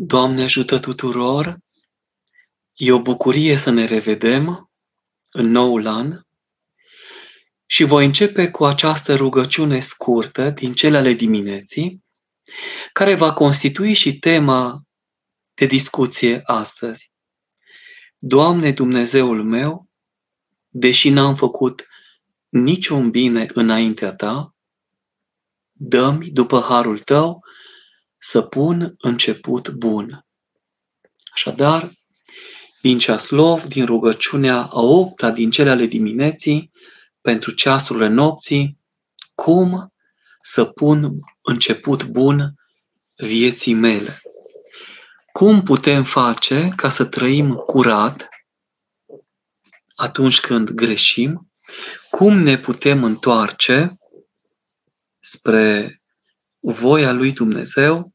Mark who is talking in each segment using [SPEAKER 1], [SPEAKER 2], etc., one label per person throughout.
[SPEAKER 1] Doamne ajută tuturor! E o bucurie să ne revedem în noul an și voi începe cu această rugăciune scurtă din cele ale dimineții, care va constitui și tema de discuție astăzi. Doamne Dumnezeul meu, deși n-am făcut niciun bine înaintea Ta, dă-mi după harul Tău să pun început bun. Așadar, din ceaslov, din rugăciunea a opta din cele ale dimineții, pentru ceasurile nopții, cum să pun început bun vieții mele. Cum putem face ca să trăim curat atunci când greșim? Cum ne putem întoarce spre voia lui Dumnezeu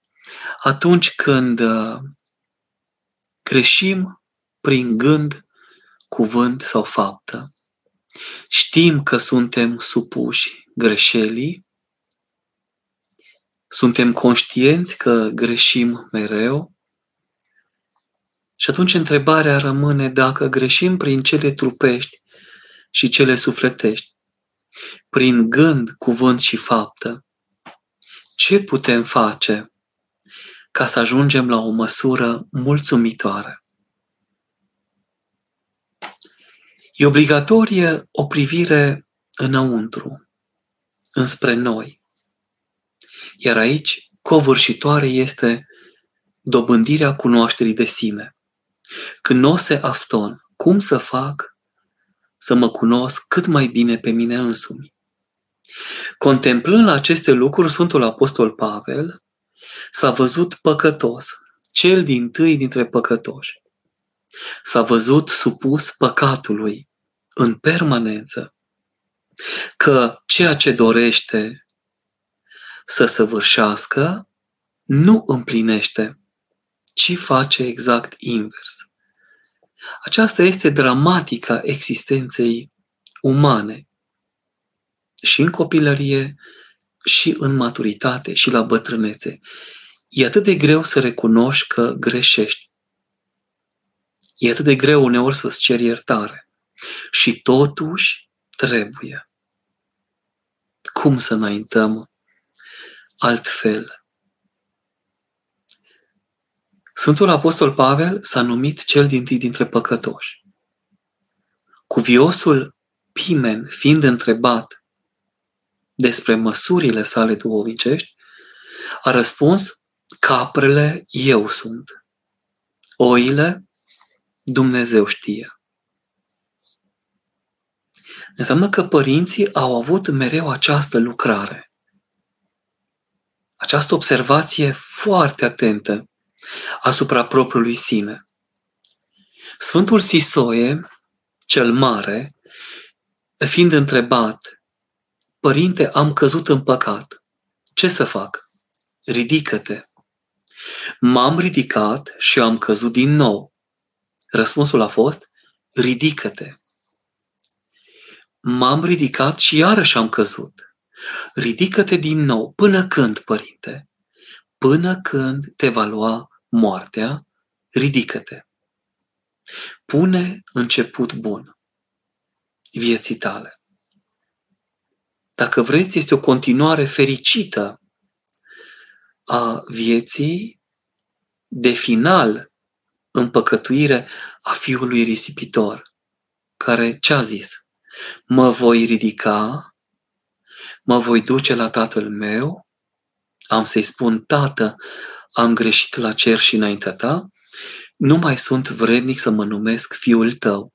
[SPEAKER 1] atunci când uh, greșim prin gând, cuvânt sau faptă. Știm că suntem supuși greșelii, suntem conștienți că greșim mereu și atunci întrebarea rămâne dacă greșim prin cele trupești și cele sufletești, prin gând, cuvânt și faptă, ce putem face ca să ajungem la o măsură mulțumitoare? E obligatorie o privire înăuntru, înspre noi. Iar aici, covârșitoare este dobândirea cunoașterii de sine. Când nu se afton, cum să fac să mă cunosc cât mai bine pe mine însumi? Contemplând aceste lucruri, Sfântul Apostol Pavel s-a văzut păcătos, cel din tâi dintre păcătoși. S-a văzut supus păcatului în permanență, că ceea ce dorește să săvârșească nu împlinește, ci face exact invers. Aceasta este dramatica existenței umane și în copilărie, și în maturitate, și la bătrânețe. E atât de greu să recunoști că greșești. E atât de greu uneori să-ți ceri iertare. Și totuși trebuie. Cum să înaintăm altfel? Sfântul Apostol Pavel s-a numit cel din tâi dintre păcătoși. Cuviosul Pimen, fiind întrebat despre măsurile sale duovicești, a răspuns, caprele eu sunt. Oile, Dumnezeu știe. Înseamnă că părinții au avut mereu această lucrare, această observație foarte atentă asupra propriului sine. Sfântul Sisoie, cel mare, fiind întrebat Părinte, am căzut în păcat. Ce să fac? Ridică-te. M-am ridicat și am căzut din nou. Răspunsul a fost, ridică-te. M-am ridicat și iarăși am căzut. Ridică-te din nou. Până când, părinte? Până când te va lua moartea, ridică-te. Pune început bun vieții tale dacă vreți, este o continuare fericită a vieții de final în păcătuire a fiului risipitor, care ce a zis? Mă voi ridica, mă voi duce la tatăl meu, am să-i spun, tată, am greșit la cer și înaintea ta, nu mai sunt vrednic să mă numesc fiul tău.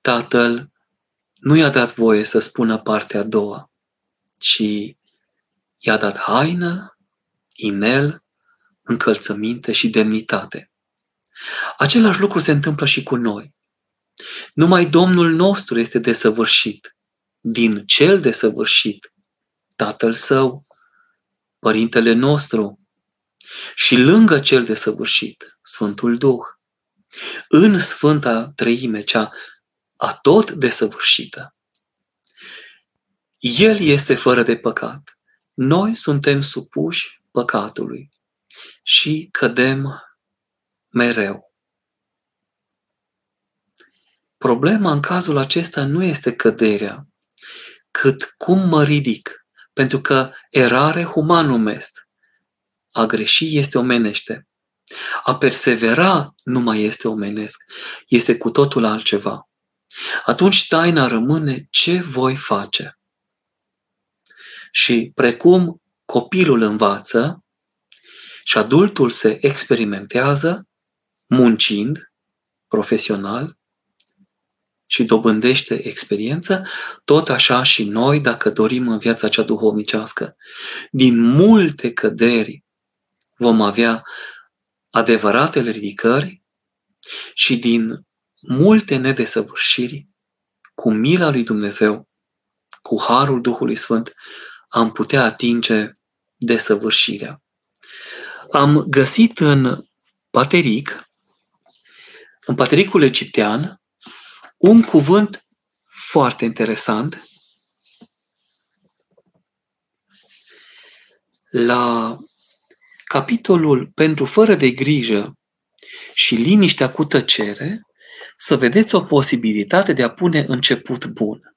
[SPEAKER 1] Tatăl nu i-a dat voie să spună partea a doua, ci i-a dat haină, inel, încălțăminte și demnitate. Același lucru se întâmplă și cu noi. Numai Domnul nostru este desăvârșit, din cel desăvârșit, Tatăl Său, Părintele nostru, și lângă cel desăvârșit, Sfântul Duh. În Sfânta Treime, cea a tot desăvârșită. El este fără de păcat. Noi suntem supuși păcatului. și cădem mereu. Problema în cazul acesta nu este căderea, cât cum mă ridic, pentru că erare humanum est. A greși este omenește. A persevera nu mai este omenesc, este cu totul altceva. Atunci taina rămâne ce voi face. Și precum copilul învață și adultul se experimentează, muncind, profesional, și dobândește experiență, tot așa și noi, dacă dorim în viața cea duhovnicească. Din multe căderi vom avea adevăratele ridicări și din multe nedesăvârșiri, cu mila lui Dumnezeu, cu harul Duhului Sfânt, am putea atinge desăvârșirea. Am găsit în Pateric, în Patericul egiptean, un cuvânt foarte interesant la capitolul pentru fără de grijă și liniștea cu tăcere, să vedeți o posibilitate de a pune început bun.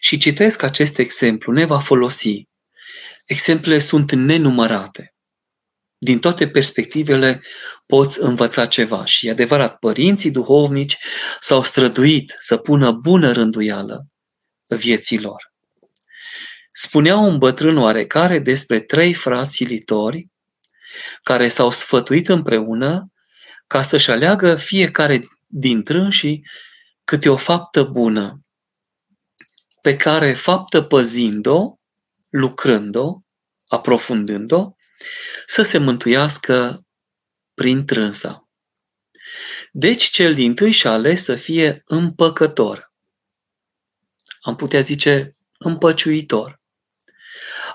[SPEAKER 1] Și citesc acest exemplu, ne va folosi. Exemplele sunt nenumărate din toate perspectivele poți învăța ceva. Și e adevărat, părinții duhovnici s-au străduit să pună bună rânduială vieții lor. Spunea un bătrân oarecare despre trei frați silitori care s-au sfătuit împreună ca să-și aleagă fiecare dintre și câte o faptă bună, pe care faptă păzind-o, lucrând-o, aprofundând-o, să se mântuiască prin trânsa. Deci cel din tâi și-a ales să fie împăcător. Am putea zice împăciuitor.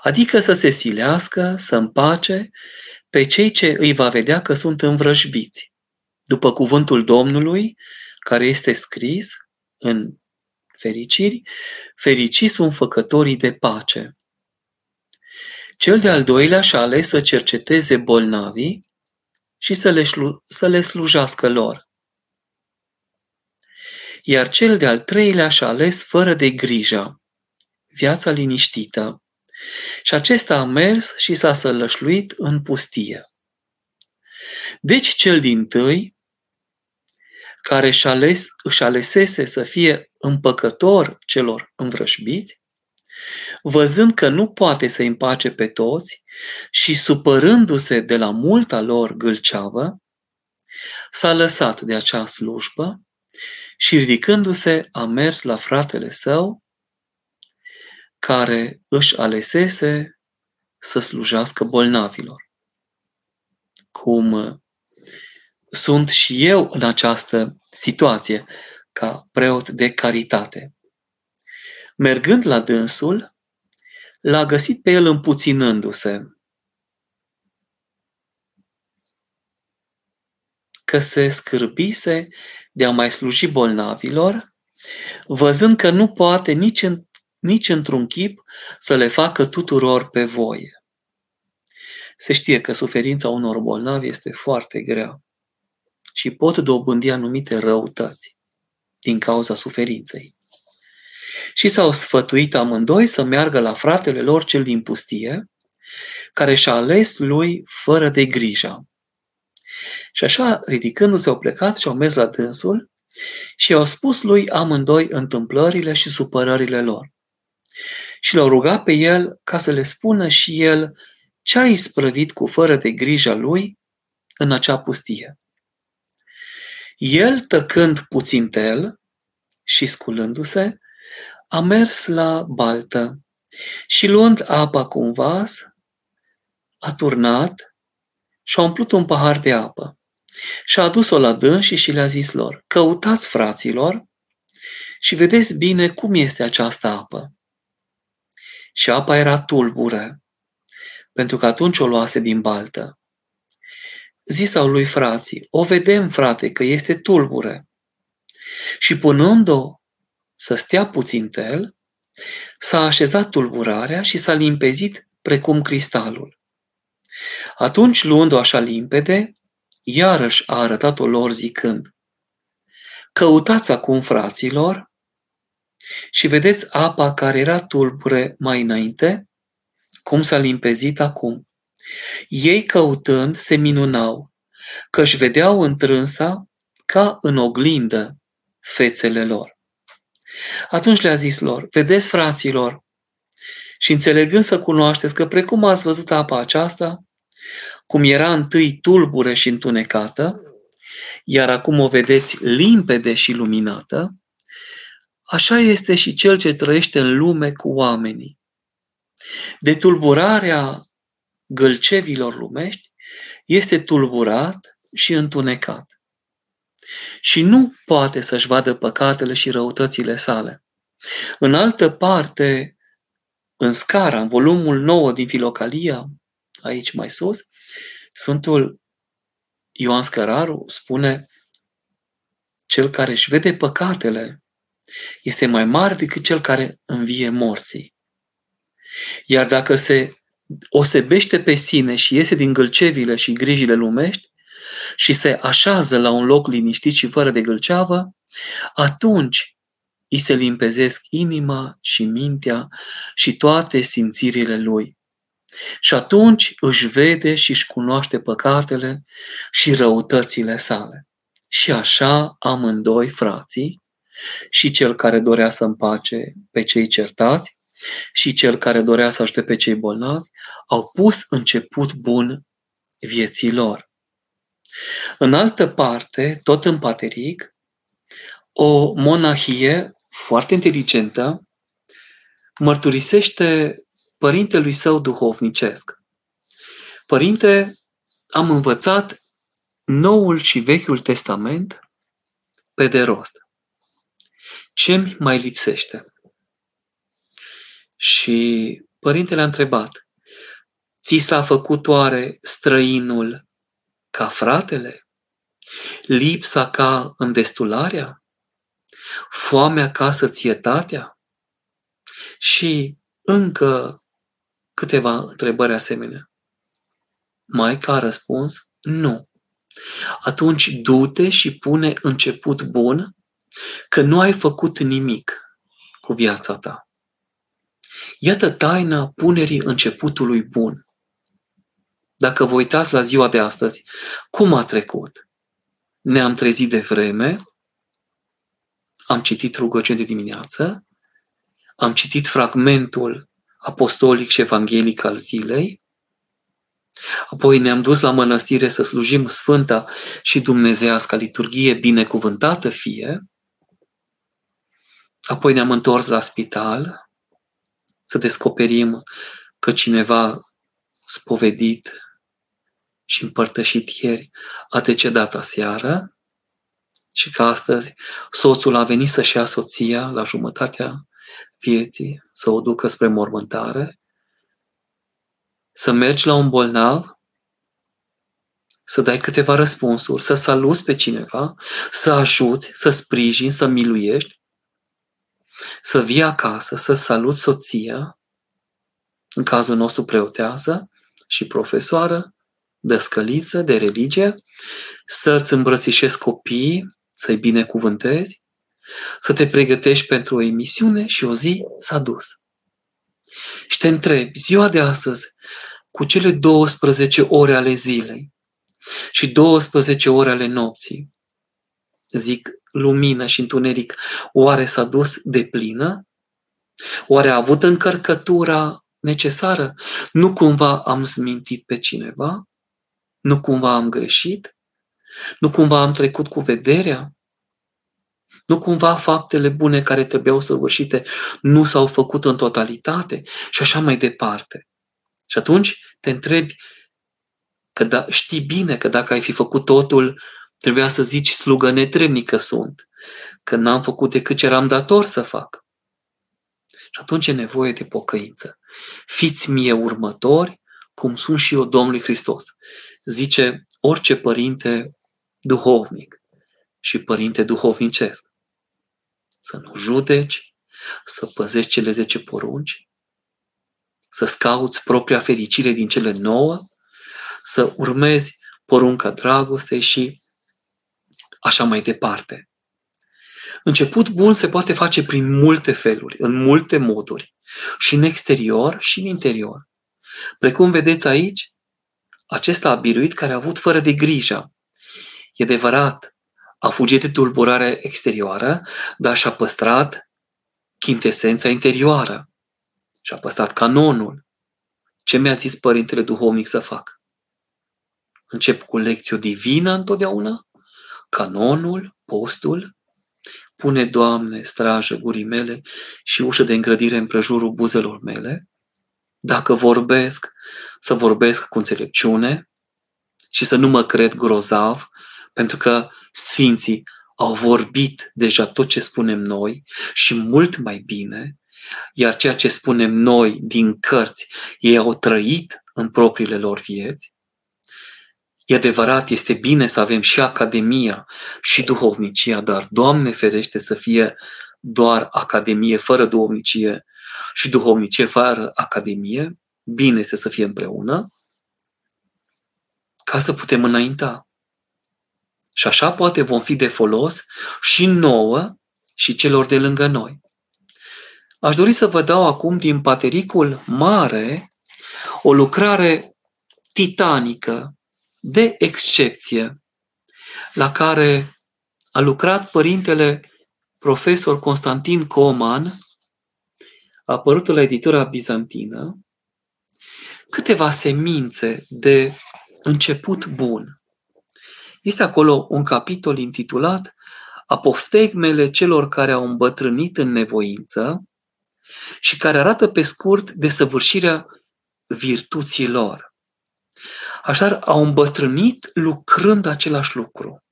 [SPEAKER 1] Adică să se silească, să împace pe cei ce îi va vedea că sunt învrăjbiți. După cuvântul Domnului, care este scris în fericiri, fericiți sunt făcătorii de pace. Cel de-al doilea și-a ales să cerceteze bolnavii și să le, șlu- să le slujească lor. Iar cel de-al treilea și-a ales fără de grijă, viața liniștită. Și acesta a mers și s-a sălășluit în pustie. Deci cel din tâi, care și ales, își alesese să fie împăcător celor învrășbiți, văzând că nu poate să împace pe toți și supărându-se de la multa lor gâlceavă, s-a lăsat de acea slujbă și ridicându-se a mers la fratele său, care își alesese să slujească bolnavilor. Cum sunt și eu în această situație ca preot de caritate. Mergând la dânsul, l-a găsit pe el împuținându-se. Că se scârbise de a mai sluji bolnavilor, văzând că nu poate nici, în, nici într-un chip să le facă tuturor pe voie. Se știe că suferința unor bolnavi este foarte grea și pot dobândi anumite răutăți din cauza suferinței și s-au sfătuit amândoi să meargă la fratele lor cel din pustie, care și-a ales lui fără de grijă. Și așa, ridicându-se, au plecat și au mers la dânsul și au spus lui amândoi întâmplările și supărările lor. Și l-au rugat pe el ca să le spună și el ce a isprăvit cu fără de grijă lui în acea pustie. El, tăcând puțin tel și sculându-se, a mers la baltă și luând apa cu un vas, a turnat și a umplut un pahar de apă și a adus-o la dâns și și le-a zis lor, căutați fraților și vedeți bine cum este această apă. Și apa era tulbure, pentru că atunci o luase din baltă. Zisau lui frații, o vedem, frate, că este tulbure. Și punând-o să stea puțin pe el, s-a așezat tulburarea și s-a limpezit precum cristalul. Atunci, luând-o așa limpede, iarăși a arătat-o lor zicând, Căutați acum, fraților, și vedeți apa care era tulbure mai înainte, cum s-a limpezit acum. Ei căutând se minunau, că își vedeau întrânsa ca în oglindă fețele lor. Atunci le-a zis lor, vedeți fraților, și înțelegând să cunoașteți că precum ați văzut apa aceasta, cum era întâi tulbure și întunecată, iar acum o vedeți limpede și luminată, așa este și cel ce trăiește în lume cu oamenii. De tulburarea gălcevilor lumești este tulburat și întunecat. Și nu poate să-și vadă păcatele și răutățile sale. În altă parte, în scara, în volumul 9 din Filocalia, aici mai sus, Sfântul Ioan Scăraru spune cel care își vede păcatele este mai mare decât cel care învie morții. Iar dacă se osebește pe sine și iese din gâlcevile și grijile lumești și se așează la un loc liniștit și fără de gâlceavă, atunci îi se limpezesc inima și mintea și toate simțirile lui. Și atunci își vede și își cunoaște păcatele și răutățile sale. Și așa amândoi frații, și cel care dorea să împace pe cei certați, și cel care dorea să ajute pe cei bolnavi, au pus început bun vieții lor. În altă parte, tot în Pateric, o monahie foarte inteligentă mărturisește părintelui său duhovnicesc. Părinte, am învățat Noul și Vechiul Testament pe de rost. Ce mi mai lipsește? Și părintele a întrebat, ți s-a făcut oare străinul ca fratele? Lipsa ca îndestularea? Foamea ca sățietatea? Și încă câteva întrebări asemenea. Maica a răspuns, nu. Atunci du-te și pune început bun că nu ai făcut nimic cu viața ta. Iată taina punerii începutului bun. Dacă vă uitați la ziua de astăzi, cum a trecut? Ne-am trezit de vreme, am citit rugăciune de dimineață, am citit fragmentul apostolic și evanghelic al zilei, apoi ne-am dus la mănăstire să slujim Sfânta și Dumnezeiasca liturghie binecuvântată fie, apoi ne-am întors la spital să descoperim că cineva spovedit și împărtășit ieri a decedat aseară și că astăzi soțul a venit să-și ia soția la jumătatea vieții, să o ducă spre mormântare, să mergi la un bolnav, să dai câteva răspunsuri, să saluți pe cineva, să ajuți, să sprijini, să miluiești, să vii acasă, să saluți soția, în cazul nostru preotează și profesoară, de scăliță, de religie, să-ți îmbrățișezi copiii, să-i binecuvântezi, să te pregătești pentru o emisiune și o zi s-a dus. Și te întrebi, ziua de astăzi, cu cele 12 ore ale zilei și 12 ore ale nopții, zic lumină și întuneric, oare s-a dus de plină? Oare a avut încărcătura necesară? Nu cumva am smintit pe cineva? Nu cumva am greșit? Nu cumva am trecut cu vederea? Nu cumva faptele bune care trebuiau săvârșite nu s-au făcut în totalitate și așa mai departe. Și atunci te întrebi că da, știi bine că dacă ai fi făcut totul, trebuia să zici slugă netrebnică sunt, că n-am făcut decât ce eram dator să fac. Și atunci e nevoie de pocăință. Fiți mie următori, cum sunt și eu Domnului Hristos. Zice orice părinte duhovnic și părinte duhovnicesc să nu judeci, să păzești cele zece porunci, să scauți propria fericire din cele nouă, să urmezi porunca dragostei și așa mai departe. Început bun se poate face prin multe feluri, în multe moduri, și în exterior și în interior. Precum vedeți aici, acesta a biruit care a avut fără de grijă. E adevărat, a fugit de tulburarea exterioară, dar și-a păstrat chintesența interioară. Și-a păstrat canonul. Ce mi-a zis Părintele Duhovnic să fac? Încep cu lecție divină întotdeauna, canonul, postul, pune, Doamne, strajă gurii mele și ușă de îngrădire în prejurul buzelor mele, dacă vorbesc, să vorbesc cu înțelepciune și să nu mă cred grozav, pentru că Sfinții au vorbit deja tot ce spunem noi și mult mai bine, iar ceea ce spunem noi din cărți, ei au trăit în propriile lor vieți. E adevărat, este bine să avem și academia și duhovnicia, dar Doamne ferește să fie doar academie fără duhovnicie și duhovnicie fără academie, bine este să fie împreună, ca să putem înainta. Și așa poate vom fi de folos și nouă și celor de lângă noi. Aș dori să vă dau acum din Patericul Mare o lucrare titanică, de excepție, la care a lucrat părintele profesor Constantin Coman, apărută la editura bizantină, câteva semințe de început bun. Este acolo un capitol intitulat Apoftegmele celor care au îmbătrânit în nevoință și care arată pe scurt desăvârșirea virtuții lor. Așadar, au îmbătrânit lucrând același lucru,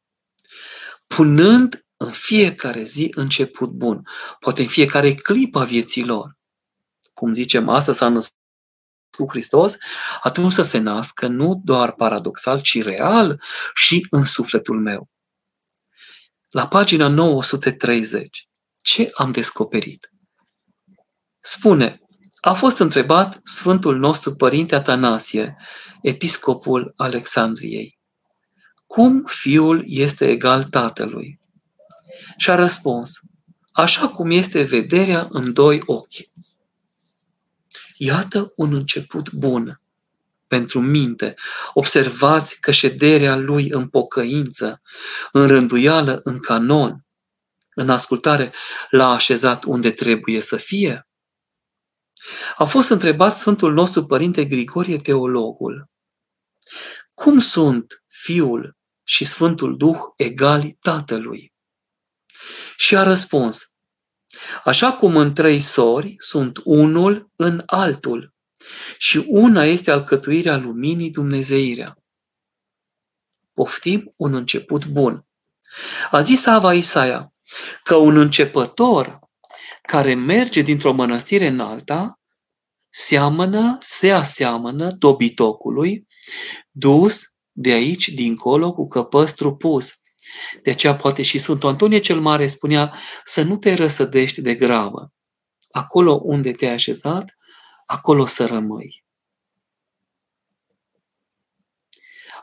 [SPEAKER 1] punând în fiecare zi început bun, poate în fiecare clipă a vieții lor. Cum zicem, asta s-a născut cu Hristos, atunci să se nască nu doar paradoxal, ci real și în sufletul meu. La pagina 930, ce am descoperit? Spune, a fost întrebat Sfântul nostru Părinte Atanasie, episcopul Alexandriei, cum fiul este egal tatălui? Și a răspuns, așa cum este vederea în doi ochi. Iată un început bun pentru minte. Observați că șederea lui în pocăință, în rânduială, în canon, în ascultare, l-a așezat unde trebuie să fie. A fost întrebat Sfântul nostru Părinte Grigorie Teologul, cum sunt Fiul și Sfântul Duh egali Tatălui? Și a răspuns, Așa cum în trei sori sunt unul în altul și una este alcătuirea luminii Dumnezeirea. Poftim un început bun. A zis Ava Isaia că un începător care merge dintr-o mănăstire în alta seamănă, se aseamănă dobitocului dus de aici dincolo cu căpăstru pus de aceea poate și Sfântul Antonie cel Mare spunea să nu te răsădești de grabă. Acolo unde te-ai așezat, acolo să rămâi.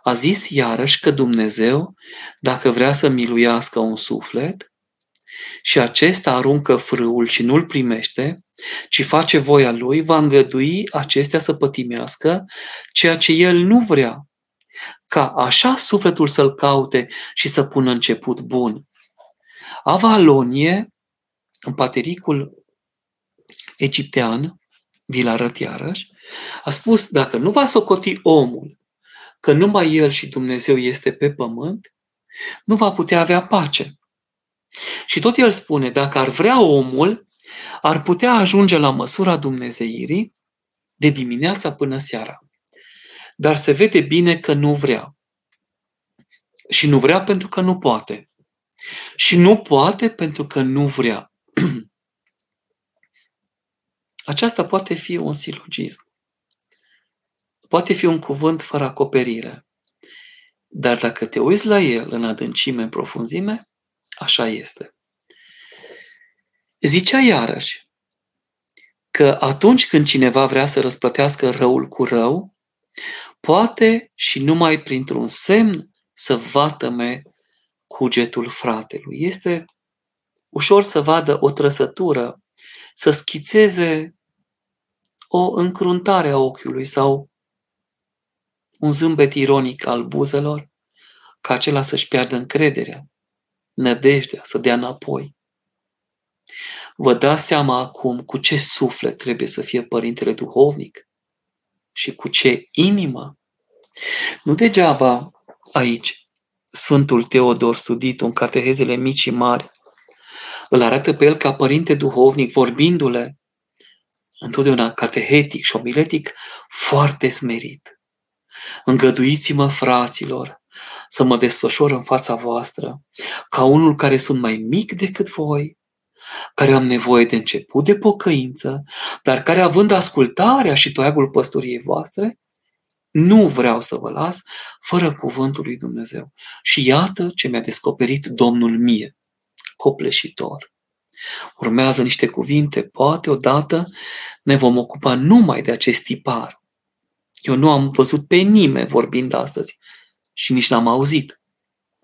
[SPEAKER 1] A zis iarăși că Dumnezeu, dacă vrea să miluiască un suflet și acesta aruncă frâul și nu-l primește, ci face voia lui, va îngădui acestea să pătimească ceea ce el nu vrea, ca așa sufletul să-l caute și să pună început bun. Ava Alonie, în patericul egiptean, vi-l arăt iarăși, a spus, dacă nu va socoti omul că numai el și Dumnezeu este pe pământ, nu va putea avea pace. Și tot el spune, dacă ar vrea omul, ar putea ajunge la măsura Dumnezeirii de dimineața până seara dar se vede bine că nu vrea. Și nu vrea pentru că nu poate. Și nu poate pentru că nu vrea. Aceasta poate fi un silogism. Poate fi un cuvânt fără acoperire. Dar dacă te uiți la el în adâncime, în profunzime, așa este. Zicea iarăși că atunci când cineva vrea să răsplătească răul cu rău, poate și numai printr-un semn să vatăme cugetul fratelui. Este ușor să vadă o trăsătură, să schițeze o încruntare a ochiului sau un zâmbet ironic al buzelor, ca acela să-și piardă încrederea, nădejdea, să dea înapoi. Vă dați seama acum cu ce suflet trebuie să fie părintele duhovnic și cu ce inimă. Nu degeaba aici Sfântul Teodor studit în catehezele mici și mari îl arată pe el ca părinte duhovnic, vorbindu-le întotdeauna catehetic și omiletic, foarte smerit. Îngăduiți-mă, fraților, să mă desfășor în fața voastră ca unul care sunt mai mic decât voi, care am nevoie de început de pocăință, dar care având ascultarea și toiagul păstoriei voastre, nu vreau să vă las fără cuvântul lui Dumnezeu. Și iată ce mi-a descoperit Domnul mie, copleșitor. Urmează niște cuvinte, poate odată ne vom ocupa numai de acest tipar. Eu nu am văzut pe nimeni vorbind astăzi și nici n-am auzit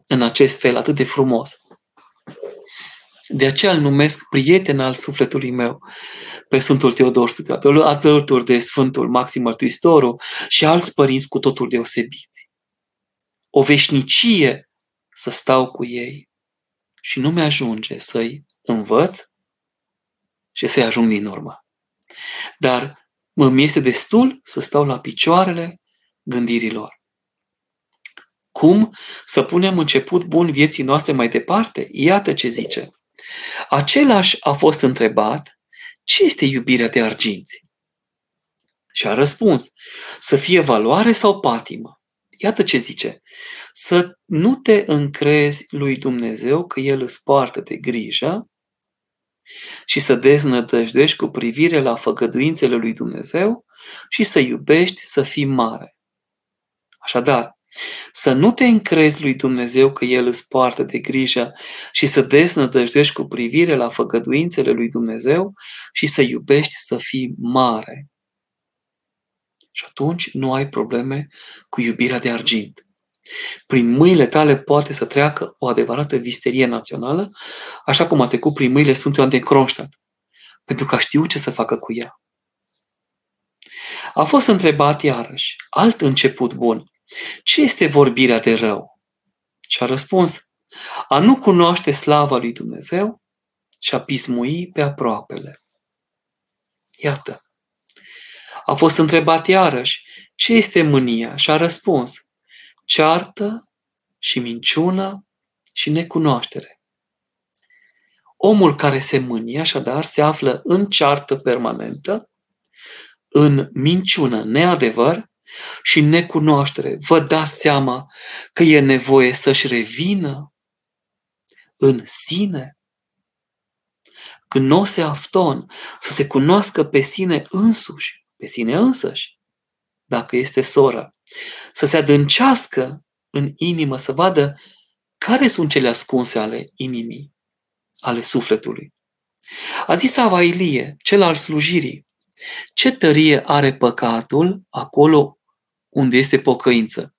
[SPEAKER 1] în acest fel atât de frumos. De aceea îl numesc prieten al sufletului meu pe Sfântul Teodor Studiatul, alături de Sfântul Maxim Mărturisitorul și alți părinți cu totul deosebiți. O veșnicie să stau cu ei și nu mi-ajunge să-i învăț și să-i ajung din urmă. Dar îmi este destul să stau la picioarele gândirilor. Cum să punem început bun vieții noastre mai departe? Iată ce zice. Același a fost întrebat ce este iubirea de arginți? Și a răspuns, să fie valoare sau patimă. Iată ce zice, să nu te încrezi lui Dumnezeu că El îți poartă de grijă și să deznădăjduiești cu privire la făgăduințele lui Dumnezeu și să iubești să fii mare. Așadar, să nu te încrezi lui Dumnezeu că El îți poartă de grijă și să deznădăjduiești cu privire la făgăduințele lui Dumnezeu și să iubești să fii mare. Și atunci nu ai probleme cu iubirea de argint. Prin mâinile tale poate să treacă o adevărată visterie națională, așa cum a trecut prin mâinile Sfântului Ioan de Kronstadt, pentru că știu ce să facă cu ea. A fost întrebat iarăși, alt început bun, ce este vorbirea de rău? Și a răspuns, a nu cunoaște slava lui Dumnezeu și a pismui pe aproapele. Iată. A fost întrebat iarăși, ce este mânia? Și a răspuns, ceartă și minciună și necunoaștere. Omul care se mânie, așadar, se află în ceartă permanentă, în minciună, neadevăr și necunoaștere, vă dați seama că e nevoie să-și revină în sine? Când nu se afton, să se cunoască pe sine însuși, pe sine însăși, dacă este soră, să se adâncească în inimă, să vadă care sunt cele ascunse ale inimii, ale sufletului. A zis Availie, cel al slujirii, ce tărie are păcatul acolo unde este pocăință?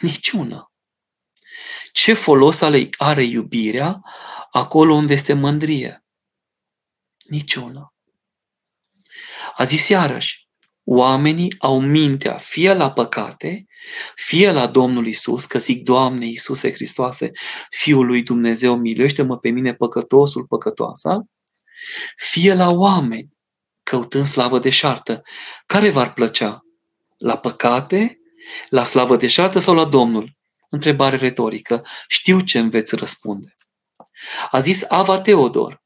[SPEAKER 1] Niciuna. Ce folos are iubirea acolo unde este mândrie? Niciuna. A zis iarăși, oamenii au mintea fie la păcate, fie la Domnul Isus, că zic, Doamne Iisuse Hristoase, Fiul lui Dumnezeu, miluiește-mă pe mine păcătosul, păcătoasa, fie la oameni, căutând slavă deșartă. Care v-ar plăcea? La păcate, la slavă deșartă sau la Domnul? Întrebare retorică. Știu ce îmi veți răspunde. A zis Ava Teodor.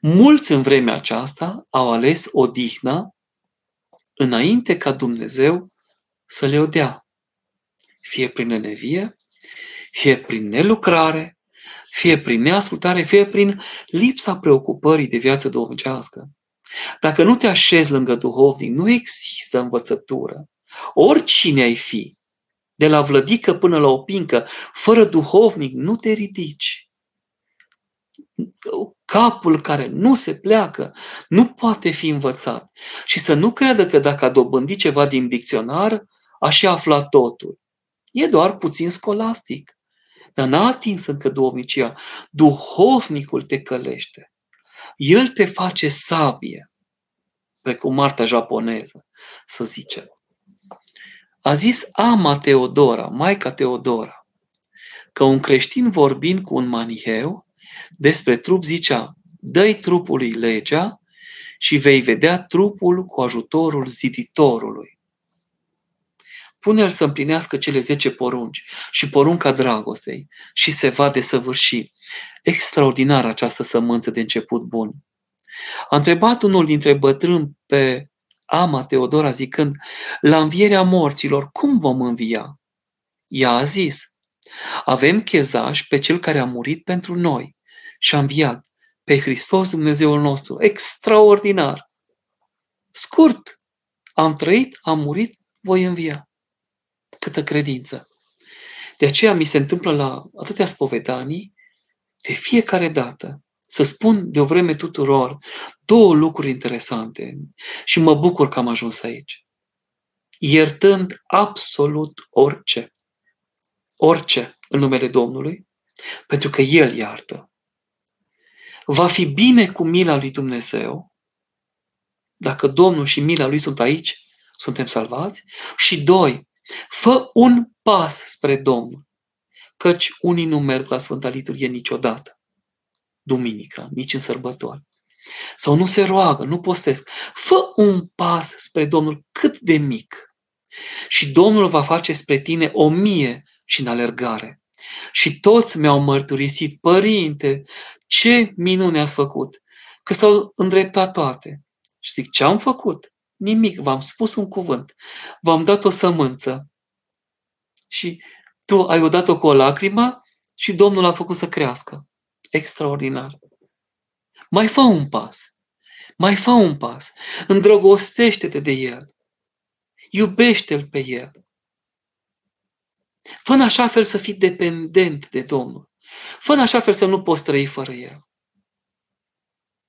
[SPEAKER 1] Mulți în vremea aceasta au ales odihna înainte ca Dumnezeu să le odea. Fie prin nenevie, fie prin nelucrare, fie prin neascultare, fie prin lipsa preocupării de viață duhovnicească. Dacă nu te așezi lângă duhovnic, nu există învățătură. Oricine ai fi, de la vlădică până la opincă, fără duhovnic, nu te ridici. Capul care nu se pleacă nu poate fi învățat. Și să nu creadă că dacă a dobândit ceva din dicționar, a și aflat totul. E doar puțin scolastic, dar n-a atins încă duhovnicia. Duhovnicul te călește. El te face sabie, precum Marta japoneză, să zicem. A zis ama Teodora, maica Teodora, că un creștin vorbind cu un maniheu despre trup zicea, dă-i trupului legea și vei vedea trupul cu ajutorul ziditorului. Pune-l să împlinească cele zece porunci și porunca dragostei și se va desăvârși. Extraordinar această sămânță de început bun. A întrebat unul dintre bătrâni pe ama Teodora zicând, la învierea morților, cum vom învia? Ea a zis, avem chezaș pe cel care a murit pentru noi și a înviat pe Hristos Dumnezeul nostru. Extraordinar! Scurt! Am trăit, am murit, voi învia. Câtă credință! De aceea mi se întâmplă la atâtea spovedanii, de fiecare dată, să spun de o vreme tuturor două lucruri interesante și mă bucur că am ajuns aici. Iertând absolut orice. Orice în numele Domnului, pentru că El iartă va fi bine cu mila lui Dumnezeu, dacă Domnul și mila lui sunt aici, suntem salvați. Și doi, fă un pas spre Domnul, căci unii nu merg la Sfânta Liturghie niciodată, duminica, nici în sărbători. Sau nu se roagă, nu postesc. Fă un pas spre Domnul cât de mic. Și Domnul va face spre tine o mie și în alergare. Și toți mi-au mărturisit, părinte, ce minune ați făcut, că s-au îndreptat toate. Și zic, ce am făcut? Nimic, v-am spus un cuvânt, v-am dat o sămânță. Și tu ai odat-o cu o lacrimă și Domnul a făcut să crească. Extraordinar. Mai fă un pas. Mai fă un pas. Îndrăgostește-te de El. Iubește-L pe El. Fă în așa fel să fii dependent de Domnul. Fă în așa fel să nu poți trăi fără El.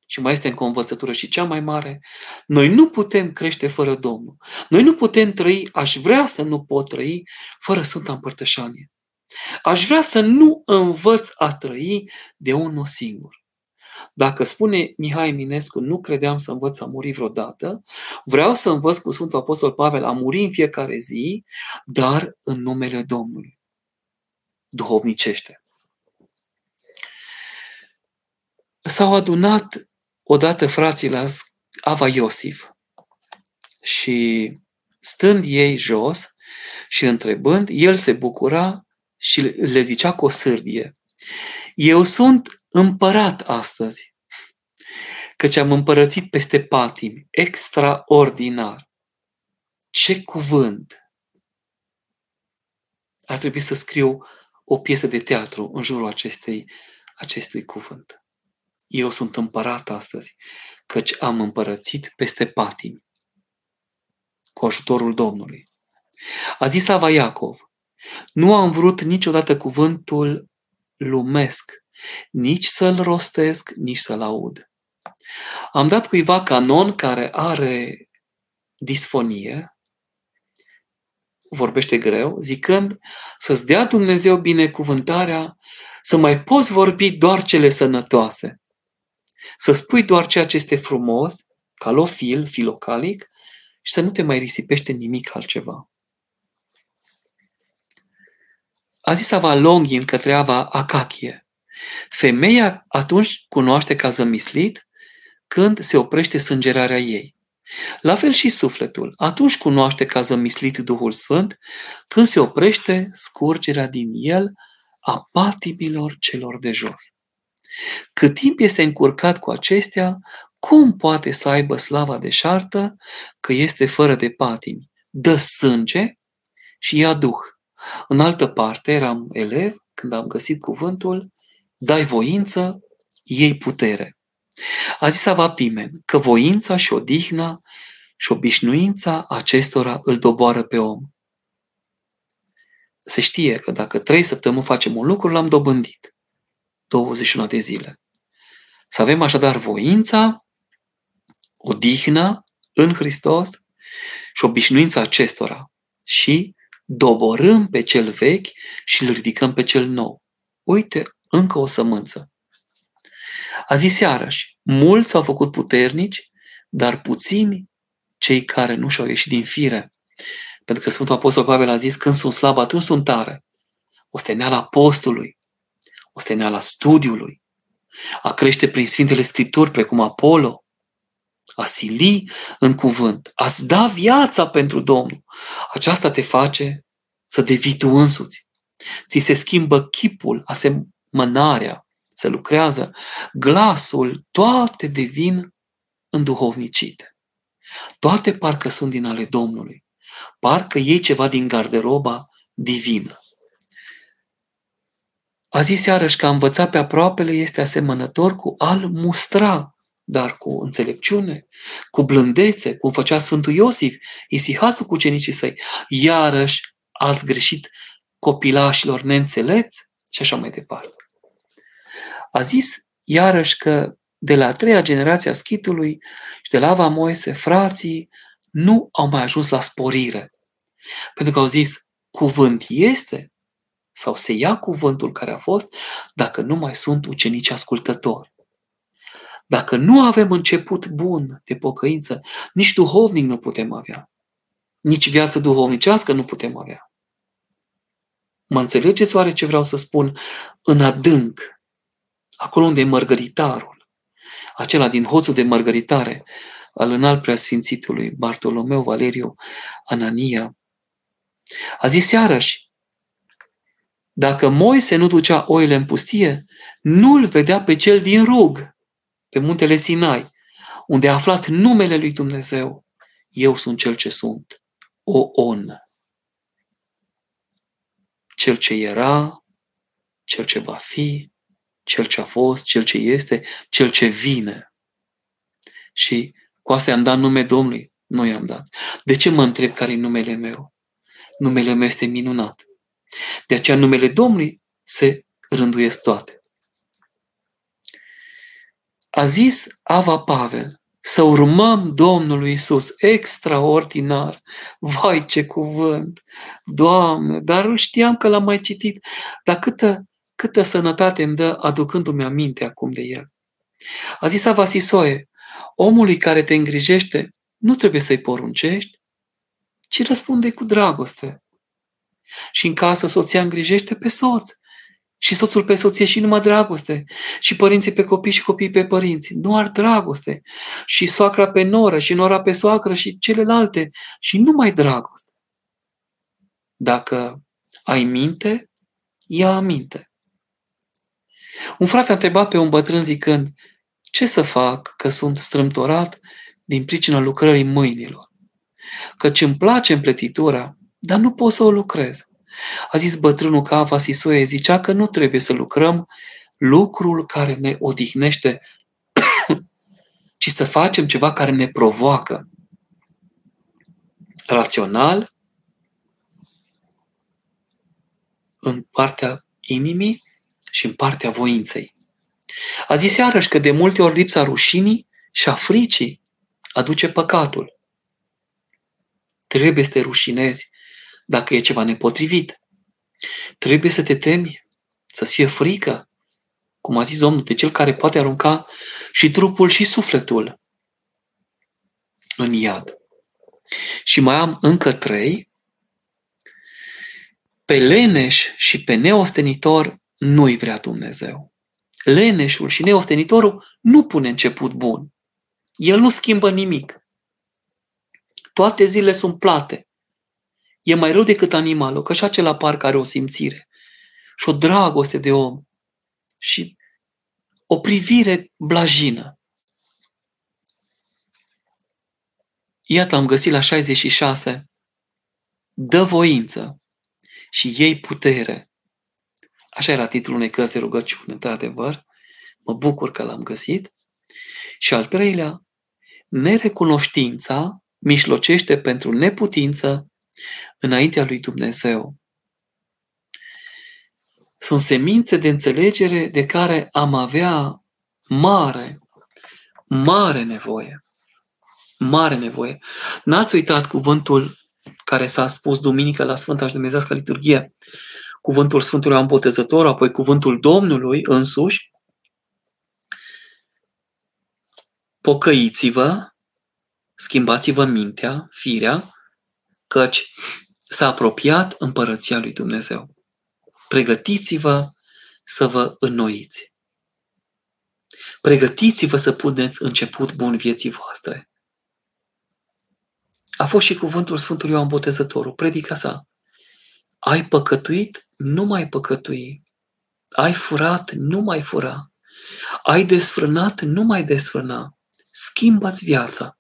[SPEAKER 1] Și mai este încă o învățătură și cea mai mare. Noi nu putem crește fără Domnul. Noi nu putem trăi, aș vrea să nu pot trăi fără Sfânta Împărtășanie. Aș vrea să nu învăț a trăi de unul singur. Dacă spune Mihai Minescu, nu credeam să învăț a muri vreodată, vreau să învăț cu Sfântul Apostol Pavel a muri în fiecare zi, dar în numele Domnului. Duhovnicește. S-au adunat odată frații la Ava Iosif și stând ei jos și întrebând, el se bucura și le zicea cu o sârdie. Eu sunt împărat astăzi, căci am împărățit peste patimi, extraordinar. Ce cuvânt! Ar trebui să scriu o piesă de teatru în jurul acestei, acestui cuvânt. Eu sunt împărat astăzi, căci am împărățit peste patimi, cu ajutorul Domnului. A zis Ava Iacov, nu am vrut niciodată cuvântul lumesc, nici să-l rostesc, nici să-l aud. Am dat cuiva canon care are disfonie, vorbește greu, zicând să-ți dea Dumnezeu binecuvântarea să mai poți vorbi doar cele sănătoase. Să spui doar ceea ce este frumos, calofil, filocalic, și să nu te mai risipește nimic altceva. A zis Ava Longin către Ava Akachie. Femeia atunci cunoaște ca zămislit când se oprește sângerarea ei. La fel și sufletul. Atunci cunoaște ca zămislit Duhul Sfânt când se oprește scurgerea din el a patimilor celor de jos. Cât timp este încurcat cu acestea, cum poate să aibă slava de șartă că este fără de patimi? Dă sânge și ia duh. În altă parte, eram elev, când am găsit cuvântul, dai voință, ei putere. A zis Pimen că voința și odihna și obișnuința acestora îl doboară pe om. Se știe că dacă trei săptămâni facem un lucru, l-am dobândit. 21 de zile. Să avem așadar voința, odihnă în Hristos și obișnuința acestora. și doborâm pe cel vechi și îl ridicăm pe cel nou. Uite, încă o sămânță. A zis iarăși, mulți s-au făcut puternici, dar puțini cei care nu și-au ieșit din fire. Pentru că Sfântul Apostol Pavel a zis, când sunt slab, atunci sunt tare. O steneală apostolului, o steneală studiului, a crește prin Sfintele Scripturi, precum Apollo, a sili în cuvânt, a-ți da viața pentru Domnul. Aceasta te face să devii tu însuți. Ți se schimbă chipul, asemănarea, se lucrează, glasul, toate devin înduhovnicite. Toate parcă sunt din ale Domnului. Parcă iei ceva din garderoba divină. A zis iarăși că a învăța pe aproapele este asemănător cu al mustra, dar cu înțelepciune, cu blândețe, cum făcea Sfântul Iosif, isihasul cu cenicii săi. Iarăși ați greșit copilașilor neînțelepți și așa mai departe. A zis iarăși că de la a treia generație a schitului și de la Ava Moise, frații nu au mai ajuns la sporire. Pentru că au zis, cuvânt este sau se ia cuvântul care a fost dacă nu mai sunt ucenici ascultători. Dacă nu avem început bun de pocăință, nici duhovnic nu putem avea. Nici viață duhovnicească nu putem avea. Mă înțelegeți oare ce vreau să spun? În adânc, acolo unde e mărgăritarul, acela din hoțul de mărgăritare al înalt preasfințitului Bartolomeu Valeriu Anania, a zis iarăși, dacă Moise nu ducea oile în pustie, nu-l vedea pe cel din rug, pe muntele Sinai, unde a aflat numele lui Dumnezeu. Eu sunt cel ce sunt, o on. Cel ce era, cel ce va fi, cel ce a fost, cel ce este, cel ce vine. Și cu asta am dat nume Domnului. Nu i-am dat. De ce mă întreb care e numele meu? Numele meu este minunat. De aceea numele Domnului se rânduiesc toate. A zis Ava Pavel să urmăm Domnului Isus, extraordinar. Vai, ce cuvânt! Doamne, dar îl știam că l-am mai citit, dar câtă, câtă sănătate îmi dă aducându-mi aminte acum de el. A zis Ava Sisoie, omului care te îngrijește, nu trebuie să-i poruncești, ci răspunde cu dragoste. Și în casă soția îngrijește pe soț. Și soțul pe soție și numai dragoste. Și părinții pe copii și copiii pe părinți. Nu ar dragoste. Și soacra pe noră și nora pe soacră și celelalte. Și numai dragoste. Dacă ai minte, ia aminte. Un frate a întrebat pe un bătrân zicând, ce să fac că sunt strâmtorat din pricina lucrării mâinilor? Căci îmi place împletitura, dar nu pot să o lucrez. A zis bătrânul că Ava Sisoie zicea că nu trebuie să lucrăm lucrul care ne odihnește, ci să facem ceva care ne provoacă. Rațional, în partea inimii și în partea voinței. A zis iarăși că de multe ori lipsa rușinii și a fricii aduce păcatul. Trebuie să te rușinezi dacă e ceva nepotrivit. Trebuie să te temi, să-ți fie frică, cum a zis Domnul, de cel care poate arunca și trupul și sufletul în iad. Și mai am încă trei. Pe leneș și pe neostenitor nu-i vrea Dumnezeu. Leneșul și neostenitorul nu pune început bun. El nu schimbă nimic. Toate zile sunt plate. E mai rău decât animalul, că și acela parcă are o simțire și o dragoste de om și o privire blajină. Iată, am găsit la 66. Dă voință și ei putere. Așa era titlul unei cărți de rugăciune, într-adevăr. Mă bucur că l-am găsit. Și al treilea, nerecunoștința mișlocește pentru neputință înaintea lui Dumnezeu. Sunt semințe de înțelegere de care am avea mare, mare nevoie. Mare nevoie. N-ați uitat cuvântul care s-a spus duminică la Sfânta și Dumnezească Liturghie, cuvântul Sfântului Ioan Botezător, apoi cuvântul Domnului însuși, pocăiți-vă, schimbați-vă mintea, firea, căci s-a apropiat împărăția lui Dumnezeu. Pregătiți-vă să vă înnoiți. Pregătiți-vă să puneți început bun vieții voastre. A fost și cuvântul Sfântului Ioan Botezătorul, predica sa. Ai păcătuit? Nu mai păcătui. Ai furat? Nu mai fura. Ai desfrânat? Nu mai desfrâna. Schimbă-ți viața.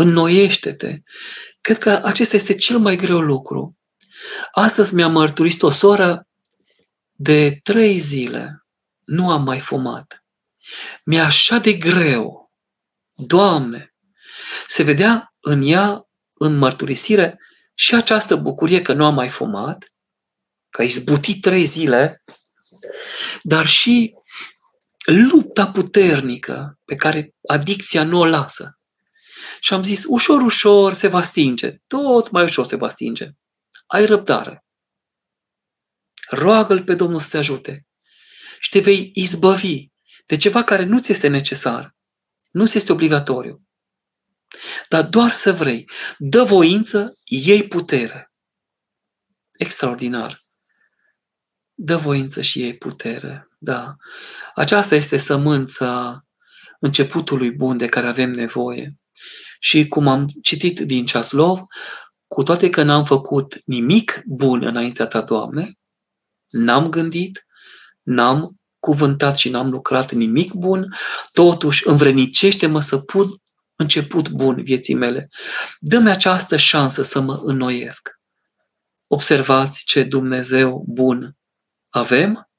[SPEAKER 1] Înnoiește-te. Cred că acesta este cel mai greu lucru. Astăzi mi-a mărturisit o soră de trei zile. Nu am mai fumat. Mi-e așa de greu. Doamne! Se vedea în ea, în mărturisire, și această bucurie că nu am mai fumat, că ai zbutit trei zile, dar și lupta puternică pe care adicția nu o lasă. Și am zis, ușor, ușor se va stinge, tot mai ușor se va stinge. Ai răbdare. Roagă-L pe Domnul să te ajute și te vei izbăvi de ceva care nu ți este necesar, nu ți este obligatoriu. Dar doar să vrei. Dă voință, iei putere. Extraordinar. Dă voință și iei putere. Da. Aceasta este sămânța începutului bun de care avem nevoie. Și cum am citit din Ceaslov, cu toate că n-am făcut nimic bun înaintea ta, Doamne, n-am gândit, n-am cuvântat și n-am lucrat nimic bun, totuși învrenicește-mă să pun început bun vieții mele. Dă-mi această șansă să mă înnoiesc. Observați ce Dumnezeu bun avem?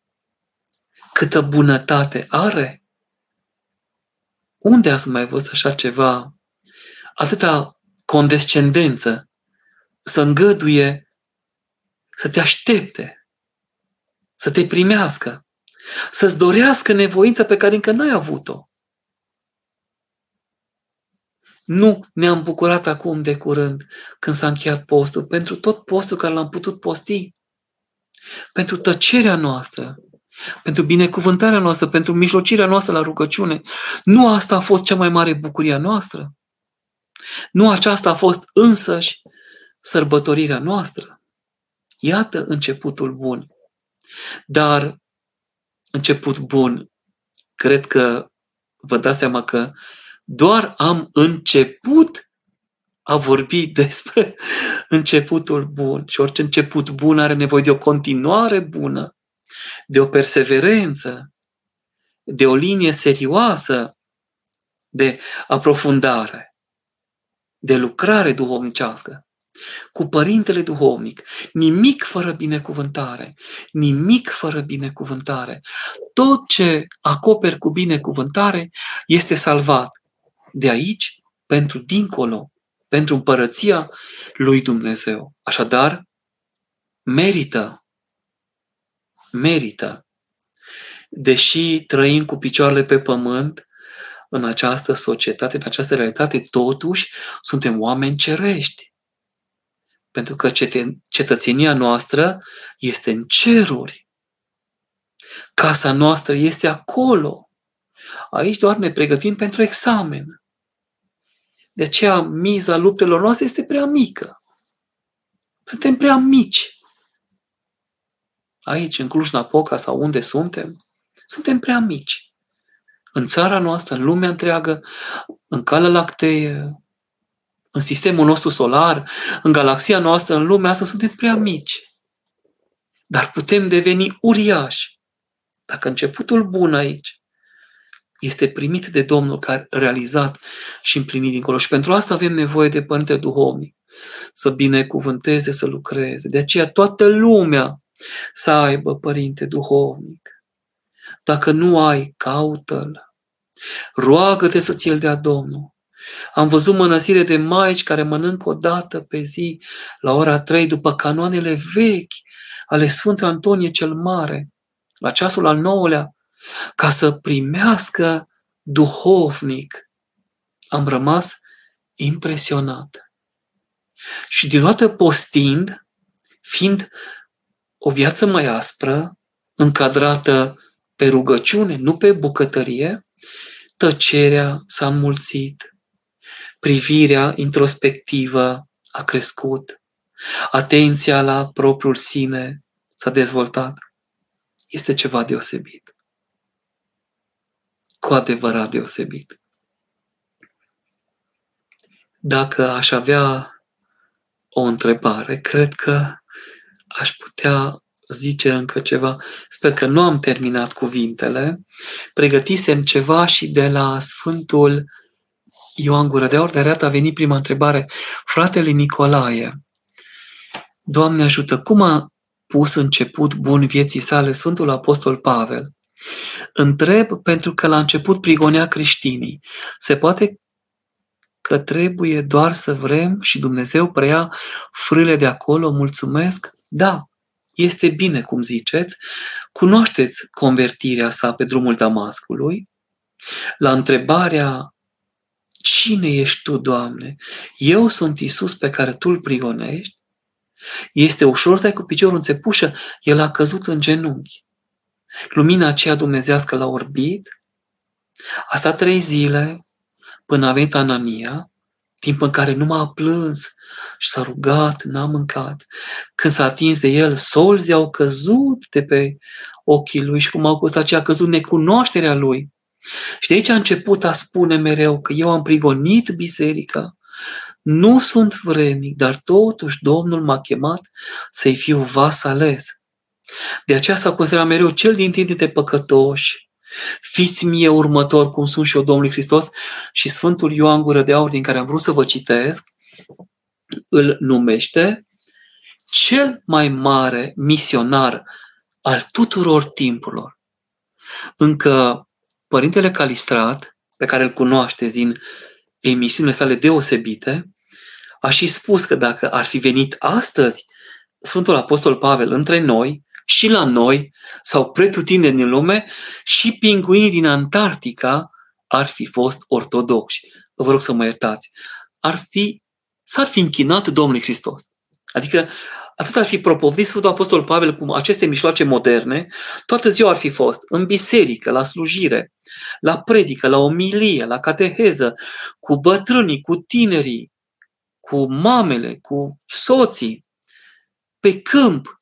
[SPEAKER 1] Câtă bunătate are? Unde ați mai văzut așa ceva? Atâta condescendență să îngăduie să te aștepte, să te primească, să-ți dorească nevoința pe care încă n-ai avut-o. Nu ne-am bucurat acum de curând când s-a încheiat postul, pentru tot postul care l-am putut posti, pentru tăcerea noastră, pentru binecuvântarea noastră, pentru mijlocirea noastră la rugăciune. Nu asta a fost cea mai mare bucurie a noastră. Nu aceasta a fost însăși sărbătorirea noastră. Iată începutul bun. Dar început bun, cred că vă dați seama că doar am început a vorbi despre începutul bun. Și orice început bun are nevoie de o continuare bună, de o perseverență, de o linie serioasă de aprofundare, de lucrare duhovnicească cu părintele duhovnic. Nimic fără binecuvântare. Nimic fără binecuvântare. Tot ce acoperi cu binecuvântare este salvat. De aici, pentru dincolo, pentru împărăția lui Dumnezeu. Așadar, merită, merită, deși trăim cu picioarele pe pământ, în această societate, în această realitate, totuși suntem oameni cerești. Pentru că cetățenia noastră este în ceruri. Casa noastră este acolo. Aici doar ne pregătim pentru examen. De aceea miza luptelor noastre este prea mică. Suntem prea mici. Aici, în Cluj-Napoca sau unde suntem, suntem prea mici. În țara noastră, în lumea întreagă, în calea lactee, în sistemul nostru solar, în galaxia noastră, în lumea asta, suntem prea mici. Dar putem deveni uriași. Dacă începutul bun aici este primit de Domnul care a realizat și împlinit dincolo. Și pentru asta avem nevoie de Părinte Duhovnic. Să binecuvânteze, să lucreze. De aceea toată lumea să aibă Părinte Duhovnic. Dacă nu ai, caută-l. Roagă-te să ți-l dea Domnul. Am văzut mănăsire de maici care mănâncă o dată pe zi, la ora 3, după canoanele vechi ale Sfântului Antonie cel Mare, la ceasul al nouălea, ca să primească duhovnic. Am rămas impresionat. Și deodată postind, fiind o viață mai aspră, încadrată pe rugăciune, nu pe bucătărie, tăcerea s-a înmulțit, privirea introspectivă a crescut, atenția la propriul sine s-a dezvoltat. Este ceva deosebit. Cu adevărat deosebit. Dacă aș avea o întrebare, cred că aș putea zice încă ceva. Sper că nu am terminat cuvintele. Pregătisem ceva și de la Sfântul Ioan Gură de Aur, de a venit prima întrebare. Fratele Nicolae, Doamne ajută, cum a pus început bun vieții sale Sfântul Apostol Pavel? Întreb pentru că la început prigonea creștinii. Se poate că trebuie doar să vrem și Dumnezeu preia frâle de acolo, mulțumesc? Da, este bine, cum ziceți, cunoașteți convertirea sa pe drumul Damascului. La întrebarea Cine ești tu, Doamne? Eu sunt Isus pe care tu îl prigonești. Este ușor, stai cu piciorul în țepușă, el a căzut în genunchi. Lumina aceea dumnezească l-a orbit, a stat trei zile până a venit Anania, timp în care nu m-a plâns și s-a rugat, n-a mâncat. Când s-a atins de el, solzi au căzut de pe ochii lui și cum au costat aceea a căzut necunoașterea lui. Și de aici a început a spune mereu că eu am prigonit biserica, nu sunt vrenic, dar totuși Domnul m-a chemat să-i fiu vas ales. De aceea s-a considerat mereu cel din tine de păcătoși. Fiți mie următor, cum sunt și eu Domnului Hristos și Sfântul Ioan Gură de Aur, din care am vrut să vă citesc, îl numește cel mai mare misionar al tuturor timpurilor. Încă Părintele Calistrat, pe care îl cunoaște din emisiunile sale deosebite, a și spus că dacă ar fi venit astăzi Sfântul Apostol Pavel între noi, și la noi, sau pretutindeni în lume, și pinguinii din Antarctica ar fi fost ortodoxi. Vă rog să mă iertați. Ar fi, s-ar fi închinat Domnului Hristos. Adică atât ar fi propovdit Sfântul Apostol Pavel cu aceste mișloace moderne, toată ziua ar fi fost în biserică, la slujire, la predică, la omilie, la cateheză, cu bătrânii, cu tinerii, cu mamele, cu soții, pe câmp,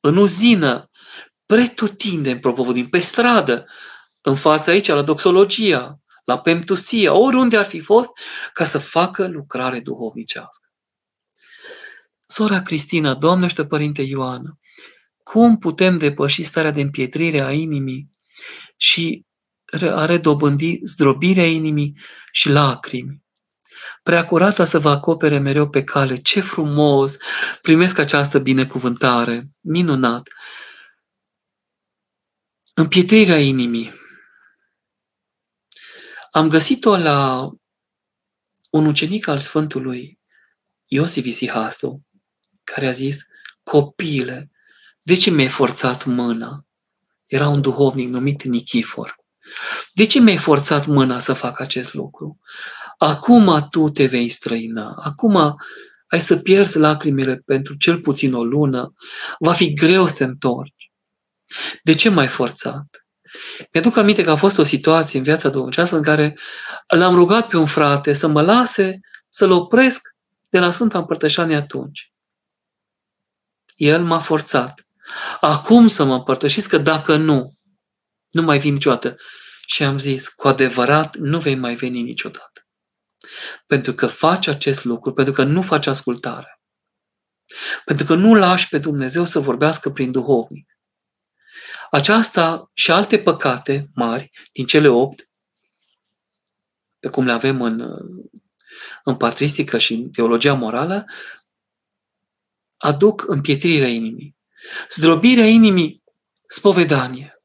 [SPEAKER 1] în uzină, pretutindeni propovădim, pe stradă, în fața aici, la doxologia, la pemtusia, oriunde ar fi fost, ca să facă lucrare duhovnicească. Sora Cristina, Doamnește Părinte Ioana, cum putem depăși starea de împietrire a inimii și a redobândi zdrobirea inimii și lacrimi? Preacurata să vă acopere mereu pe cale. Ce frumos! Primesc această binecuvântare. Minunat! Împietrirea inimii. Am găsit-o la un ucenic al Sfântului Iosif Isihastu, care a zis, copile, de ce mi-ai forțat mâna? Era un duhovnic numit Nichifor. De ce mi-ai forțat mâna să fac acest lucru? Acum tu te vei străina, acum ai să pierzi lacrimile pentru cel puțin o lună, va fi greu să te întorci. De ce m-ai forțat? Mi-aduc aminte că a fost o situație în viața dumneavoastră în care l-am rugat pe un frate să mă lase să-l opresc de la Sfânta Împărtășanie atunci. El m-a forțat. Acum să mă împărtășiți că dacă nu, nu mai vin niciodată. Și am zis, cu adevărat, nu vei mai veni niciodată. Pentru că faci acest lucru, pentru că nu faci ascultare. Pentru că nu lași pe Dumnezeu să vorbească prin duhovnic. Aceasta și alte păcate mari, din cele opt, pe cum le avem în, în patristică și în teologia morală, aduc împietrirea inimii. Zdrobirea inimii, spovedanie,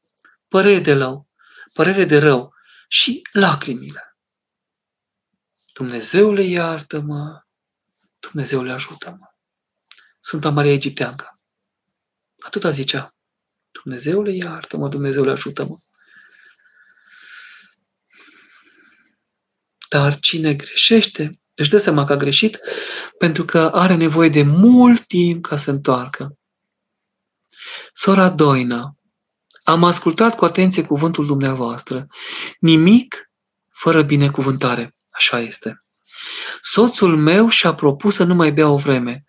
[SPEAKER 1] părere de rău, părere de rău și lacrimile. Dumnezeule iartă-mă, Dumnezeule ajută-mă. Sfânta Maria Egipteancă. Atâta zicea. Dumnezeule iartă-mă, Dumnezeule ajută-mă. Dar cine greșește, își dă seama că a greșit pentru că are nevoie de mult timp ca să întoarcă. Sora Doina, am ascultat cu atenție cuvântul dumneavoastră. Nimic fără binecuvântare. Așa este. Soțul meu și-a propus să nu mai bea o vreme,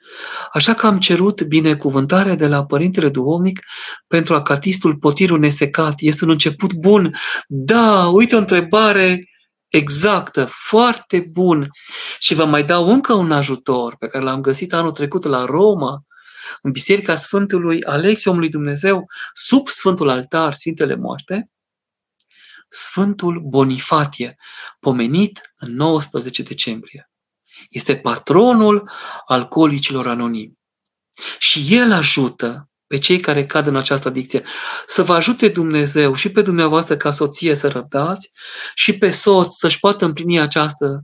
[SPEAKER 1] așa că am cerut binecuvântarea de la Părintele Duhovnic pentru acatistul potirul nesecat. Este un început bun. Da, uite o întrebare exactă, foarte bun. Și vă mai dau încă un ajutor pe care l-am găsit anul trecut la Roma, în Biserica Sfântului Alexie, omului Dumnezeu, sub Sfântul Altar, Sfintele Moaște, Sfântul Bonifatie, pomenit în 19 decembrie. Este patronul alcoolicilor anonimi. Și el ajută pe cei care cad în această adicție. Să vă ajute Dumnezeu și pe dumneavoastră ca soție să răbdați și pe soț să-și poată împlini această,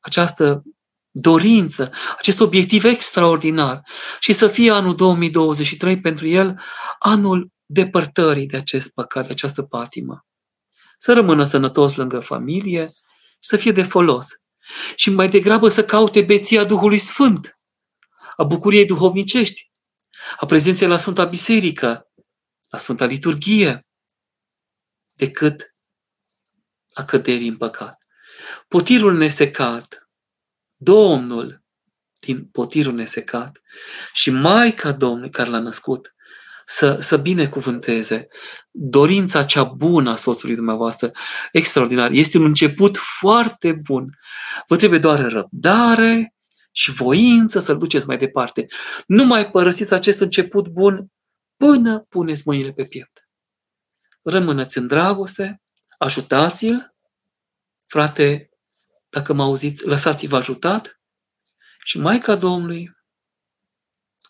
[SPEAKER 1] această dorință, acest obiectiv extraordinar și să fie anul 2023 pentru el anul depărtării de acest păcat, de această patimă. Să rămână sănătos lângă familie, să fie de folos și mai degrabă să caute beția Duhului Sfânt, a bucuriei duhovnicești, a prezenței la Sfânta Biserică, la Sfânta Liturghie, decât a căderii în păcat. Potirul nesecat, Domnul din potirul nesecat și Maica Domnului care l-a născut, să, să binecuvânteze dorința cea bună a soțului dumneavoastră, extraordinar. Este un început foarte bun. Vă trebuie doar răbdare și voință să-l duceți mai departe. Nu mai părăsiți acest început bun până puneți mâinile pe piept. Rămâneți în dragoste, ajutați-l, frate, dacă mă auziți, lăsați-vă ajutat și Maica Domnului,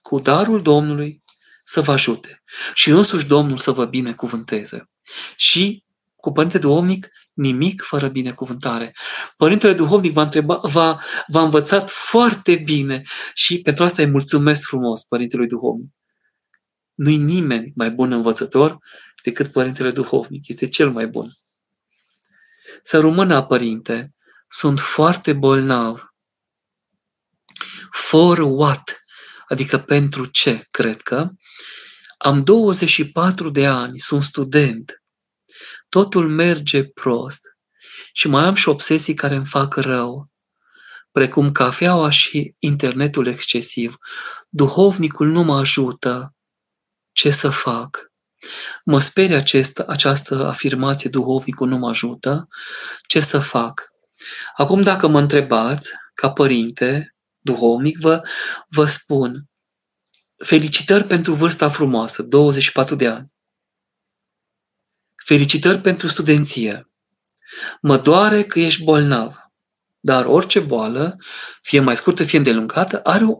[SPEAKER 1] cu darul Domnului, să vă ajute și însuși Domnul să vă binecuvânteze. Și cu Părinte Duhovnic, nimic fără binecuvântare. Părintele Duhovnic v-a, întreba, v-a, v-a învățat foarte bine și pentru asta îi mulțumesc frumos Părintelui Duhovnic. Nu-i nimeni mai bun învățător decât Părintele Duhovnic. Este cel mai bun. Să rămână, Părinte, sunt foarte bolnav. For what? Adică pentru ce, cred că. Am 24 de ani, sunt student. Totul merge prost. Și mai am și obsesii care îmi fac rău, precum cafeaua și internetul excesiv. Duhovnicul nu mă ajută. Ce să fac? Mă sperie acest, această afirmație, duhovnicul nu mă ajută. Ce să fac? Acum, dacă mă întrebați, ca părinte, duhovnic, vă, vă spun, felicitări pentru vârsta frumoasă, 24 de ani. Felicitări pentru studenție. Mă doare că ești bolnav, dar orice boală, fie mai scurtă, fie îndelungată, are o,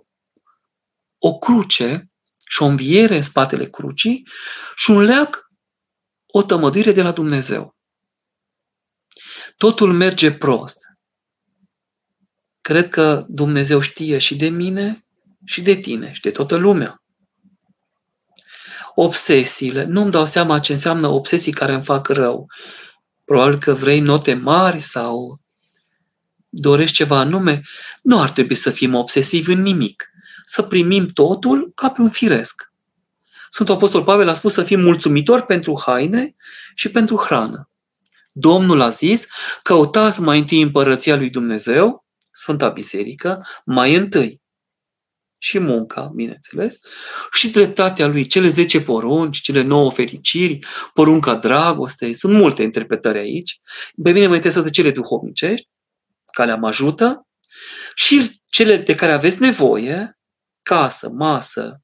[SPEAKER 1] o cruce și o înviere în spatele crucii și un leac, o tămăduire de la Dumnezeu. Totul merge prost. Cred că Dumnezeu știe și de mine și de tine și de toată lumea. Obsesiile. Nu-mi dau seama ce înseamnă obsesii care îmi fac rău. Probabil că vrei note mari sau dorești ceva anume. Nu ar trebui să fim obsesivi în nimic. Să primim totul ca pe un firesc. Sfântul Apostol Pavel a spus să fim mulțumitori pentru haine și pentru hrană. Domnul a zis, căutați mai întâi împărăția lui Dumnezeu Sfânta Biserică, mai întâi și munca, bineînțeles, și dreptatea lui, cele 10 porunci, cele 9 fericiri, porunca dragostei, sunt multe interpretări aici. Pe mine mă interesează cele duhovnicești, care am ajută, și cele de care aveți nevoie, casă, masă,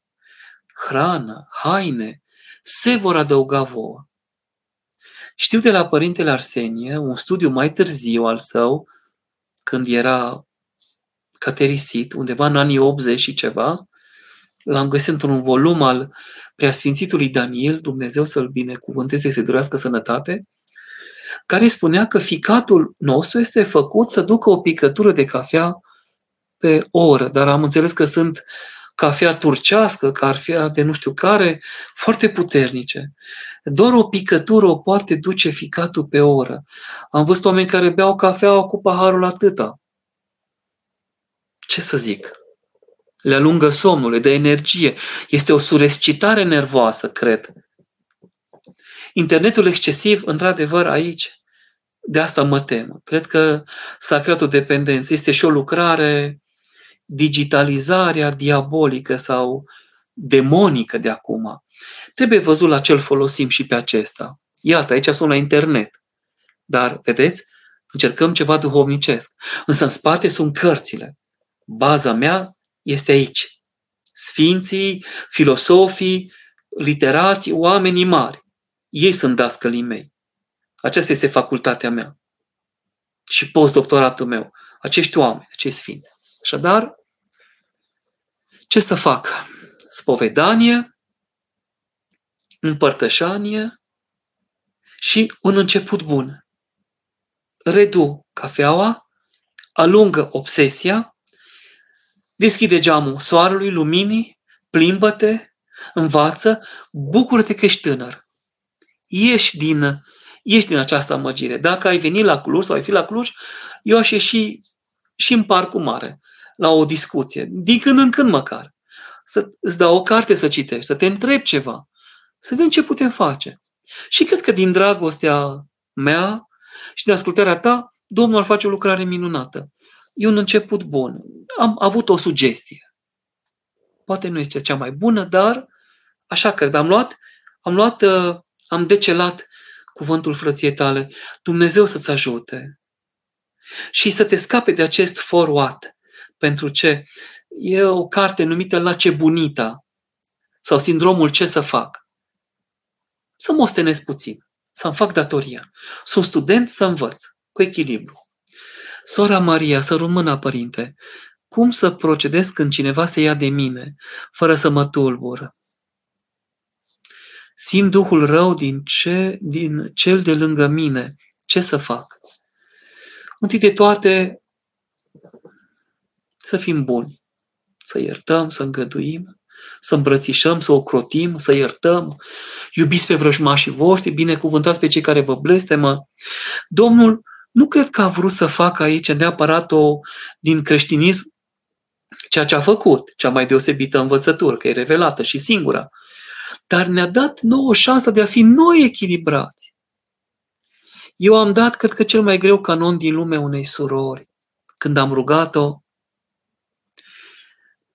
[SPEAKER 1] hrană, haine, se vor adăuga vouă. Știu de la Părintele Arsenie, un studiu mai târziu al său, când era caterisit, undeva în anii 80 și ceva, l-am găsit într-un volum al preasfințitului Daniel, Dumnezeu să-l binecuvânteze, să-i dorească sănătate, care spunea că ficatul nostru este făcut să ducă o picătură de cafea pe oră, dar am înțeles că sunt cafea turcească, cafea de nu știu care, foarte puternice. Doar o picătură o poate duce ficatul pe oră. Am văzut oameni care beau cafea cu paharul atâta. Ce să zic, le alungă somnul, le dă energie. Este o surescitare nervoasă, cred. Internetul excesiv, într-adevăr, aici, de asta mă tem. Cred că s-a creat o dependență. Este și o lucrare, digitalizarea diabolică sau demonică de acum. Trebuie văzut la ce folosim și pe acesta. Iată, aici sunt la internet. Dar, vedeți, încercăm ceva duhovnicesc. Însă în spate sunt cărțile. Baza mea este aici. Sfinții, filosofii, literații, oamenii mari. Ei sunt dascălii mei. Aceasta este facultatea mea. Și postdoctoratul meu. Acești oameni, acești sfinți. Așadar, ce să fac? Spovedanie, împărtășanie și un început bun. Redu cafeaua, alungă obsesia, deschide geamul soarelui, luminii, plimbă-te, învață, bucură-te că ești tânăr. Ieși din, ieși din această amăgire. Dacă ai venit la Cluj sau ai fi la Cluj, eu aș ieși și în parcul mare, la o discuție, din când în când măcar. Să îți dau o carte să citești, să te întrebi ceva, să vedem ce putem face. Și cred că din dragostea mea și din ascultarea ta, Domnul ar face o lucrare minunată. E un început bun. Am avut o sugestie. Poate nu este cea mai bună, dar așa cred. Am luat, am luat, uh, am decelat cuvântul frăției tale. Dumnezeu să-ți ajute. Și să te scape de acest forward. Pentru ce? E o carte numită La ce bunita sau sindromul ce să fac. Să mă ostenesc puțin, să-mi fac datoria. Sunt student să învăț, cu echilibru. Sora Maria, să rămână, părinte, cum să procedez când cineva se ia de mine, fără să mă tulbură? Simt Duhul rău din, ce, din cel de lângă mine. Ce să fac? Întâi de toate, să fim buni, să iertăm, să îngăduim, să îmbrățișăm, să ocrotim, să iertăm, iubiți pe vrăjmașii voștri, binecuvântați pe cei care vă blestemă. Domnul nu cred că a vrut să facă aici neapărat o, din creștinism ceea ce a făcut, cea mai deosebită învățătură, că e revelată și singura. Dar ne-a dat nouă șansa de a fi noi echilibrați. Eu am dat, cred că, cel mai greu canon din lume unei surori, când am rugat-o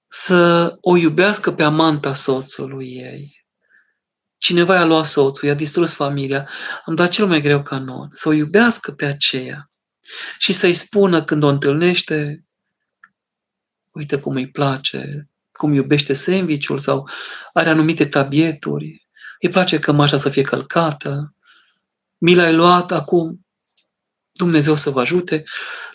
[SPEAKER 1] să o iubească pe amanta soțului ei. Cineva i-a luat soțul, i-a distrus familia, am dat cel mai greu canon, să o iubească pe aceea și să-i spună când o întâlnește, uite cum îi place, cum iubește sandwich sau are anumite tabieturi, îi place cămașa să fie călcată, mi l-ai luat acum, Dumnezeu să vă ajute,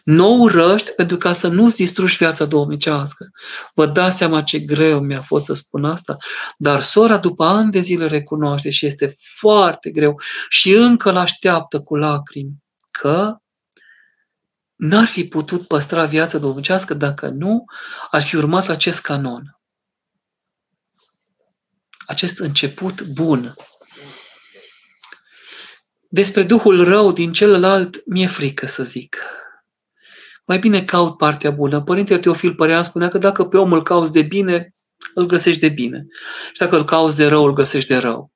[SPEAKER 1] nu urăști pentru ca să nu-ți distrugi viața domnicească. Vă dați seama ce greu mi-a fost să spun asta, dar sora după ani de zile recunoaște și este foarte greu și încă l așteaptă cu lacrimi că n-ar fi putut păstra viața domnicească dacă nu ar fi urmat acest canon. Acest început bun despre Duhul rău din celălalt, mi-e frică să zic. Mai bine caut partea bună. Părintele Teofil Părean spunea că dacă pe om îl cauți de bine, îl găsești de bine. Și dacă îl cauți de rău, îl găsești de rău.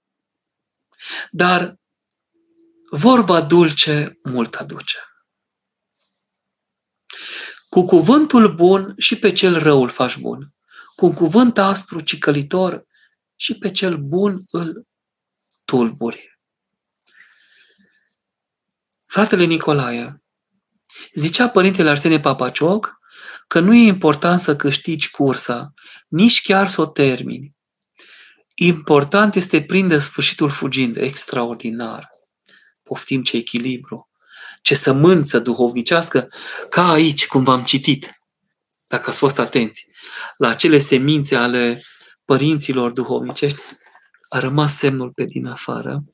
[SPEAKER 1] Dar vorba dulce mult aduce. Cu cuvântul bun și pe cel rău îl faci bun. Cu un cuvânt aspru, cicălitor, și pe cel bun îl tulburi. Fratele Nicolae, zicea părintele Arsenie Papacioc că nu e important să câștigi cursa, nici chiar să o termini. Important este prinde sfârșitul fugind, extraordinar. Poftim ce echilibru, ce sămânță duhovnicească, ca aici, cum v-am citit, dacă ați fost atenți, la acele semințe ale părinților duhovnicești, a rămas semnul pe din afară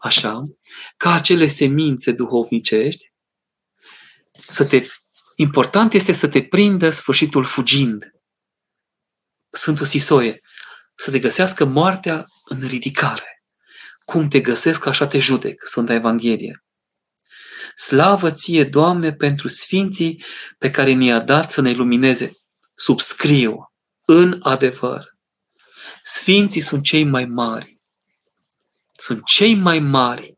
[SPEAKER 1] așa, ca acele semințe duhovnicești, să te, important este să te prindă sfârșitul fugind. Sfântul Sisoie, să te găsească moartea în ridicare. Cum te găsesc, așa te judec, Sfânta Evanghelie. Slavă ție, Doamne, pentru sfinții pe care ne-a dat să ne lumineze. subscriu în adevăr. Sfinții sunt cei mai mari. Sunt cei mai mari,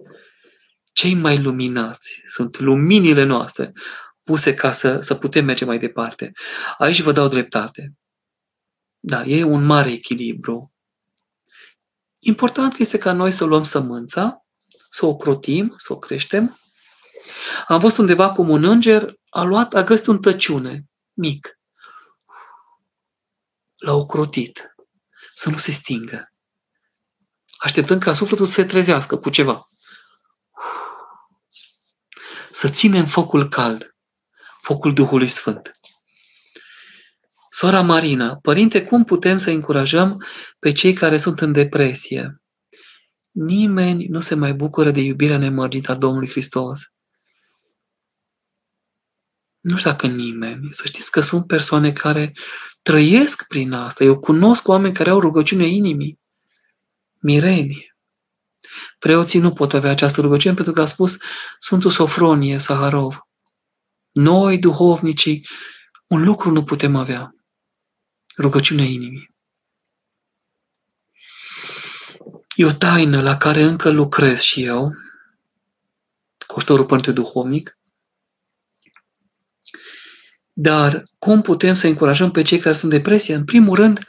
[SPEAKER 1] cei mai luminați. Sunt luminile noastre puse ca să, să putem merge mai departe. Aici vă dau dreptate. Da, e un mare echilibru. Important este ca noi să luăm sămânța, să o crotim, să o creștem. Am văzut undeva cum un înger a luat, a găsit un tăciune mic. L-a ocrotit să nu se stingă. Așteptând ca sufletul să se trezească cu ceva. Să ținem focul cald, focul Duhului Sfânt. Sora Marina, părinte, cum putem să încurajăm pe cei care sunt în depresie? Nimeni nu se mai bucură de iubirea nemărgită a Domnului Hristos. Nu știu dacă nimeni. Să știți că sunt persoane care trăiesc prin asta. Eu cunosc oameni care au rugăciune inimii. Mireni. Preoții nu pot avea această rugăciune pentru că a spus Sfântul Sofronie Saharov. Noi, duhovnicii, un lucru nu putem avea. Rugăciunea inimii. E o taină la care încă lucrez și eu, cu ajutorul Părinte Duhovnic, dar cum putem să încurajăm pe cei care sunt depresie? În primul rând,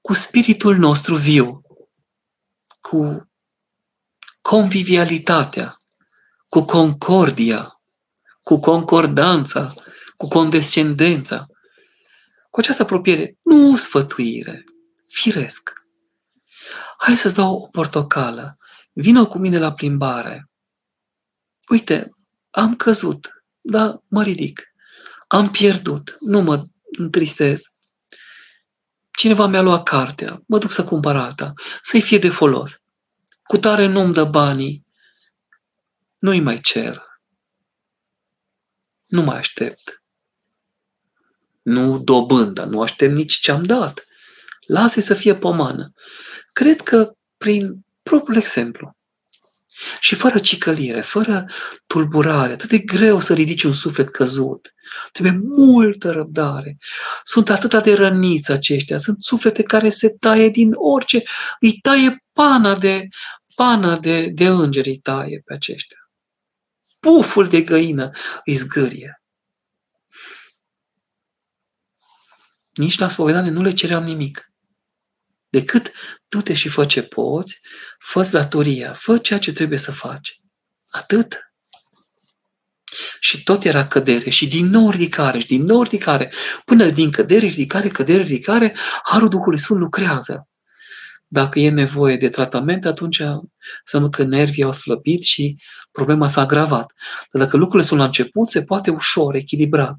[SPEAKER 1] cu spiritul nostru viu, cu convivialitatea, cu concordia, cu concordanța, cu condescendența, cu această apropiere, nu sfătuire, firesc. Hai să-ți dau o portocală, vină cu mine la plimbare. Uite, am căzut, dar mă ridic. Am pierdut, nu mă întristez. Cineva mi-a luat cartea, mă duc să cumpăr alta, să-i fie de folos. Cu tare nu-mi dă banii, nu-i mai cer. Nu mai aștept. Nu dobândă, nu aștept nici ce-am dat. Lasă să fie pomană. Cred că prin propriul exemplu și fără cicălire, fără tulburare, atât de greu să ridici un suflet căzut. Trebuie multă răbdare. Sunt atâta de răniți aceștia, sunt suflete care se taie din orice, îi taie pana de, pana de, de îngeri, îi taie pe aceștia. Puful de găină îi zgârie. Nici la spovedanie nu le ceream nimic decât du-te și fă ce poți, fă datoria, fă ceea ce trebuie să faci. Atât. Și tot era cădere și din nou ridicare și din nou ridicare. Până din cădere, ridicare, cădere, ridicare, Harul Duhului Sfânt lucrează. Dacă e nevoie de tratament, atunci înseamnă că nervii au slăbit și problema s-a agravat. Dar dacă lucrurile sunt la început, se poate ușor, echilibrat.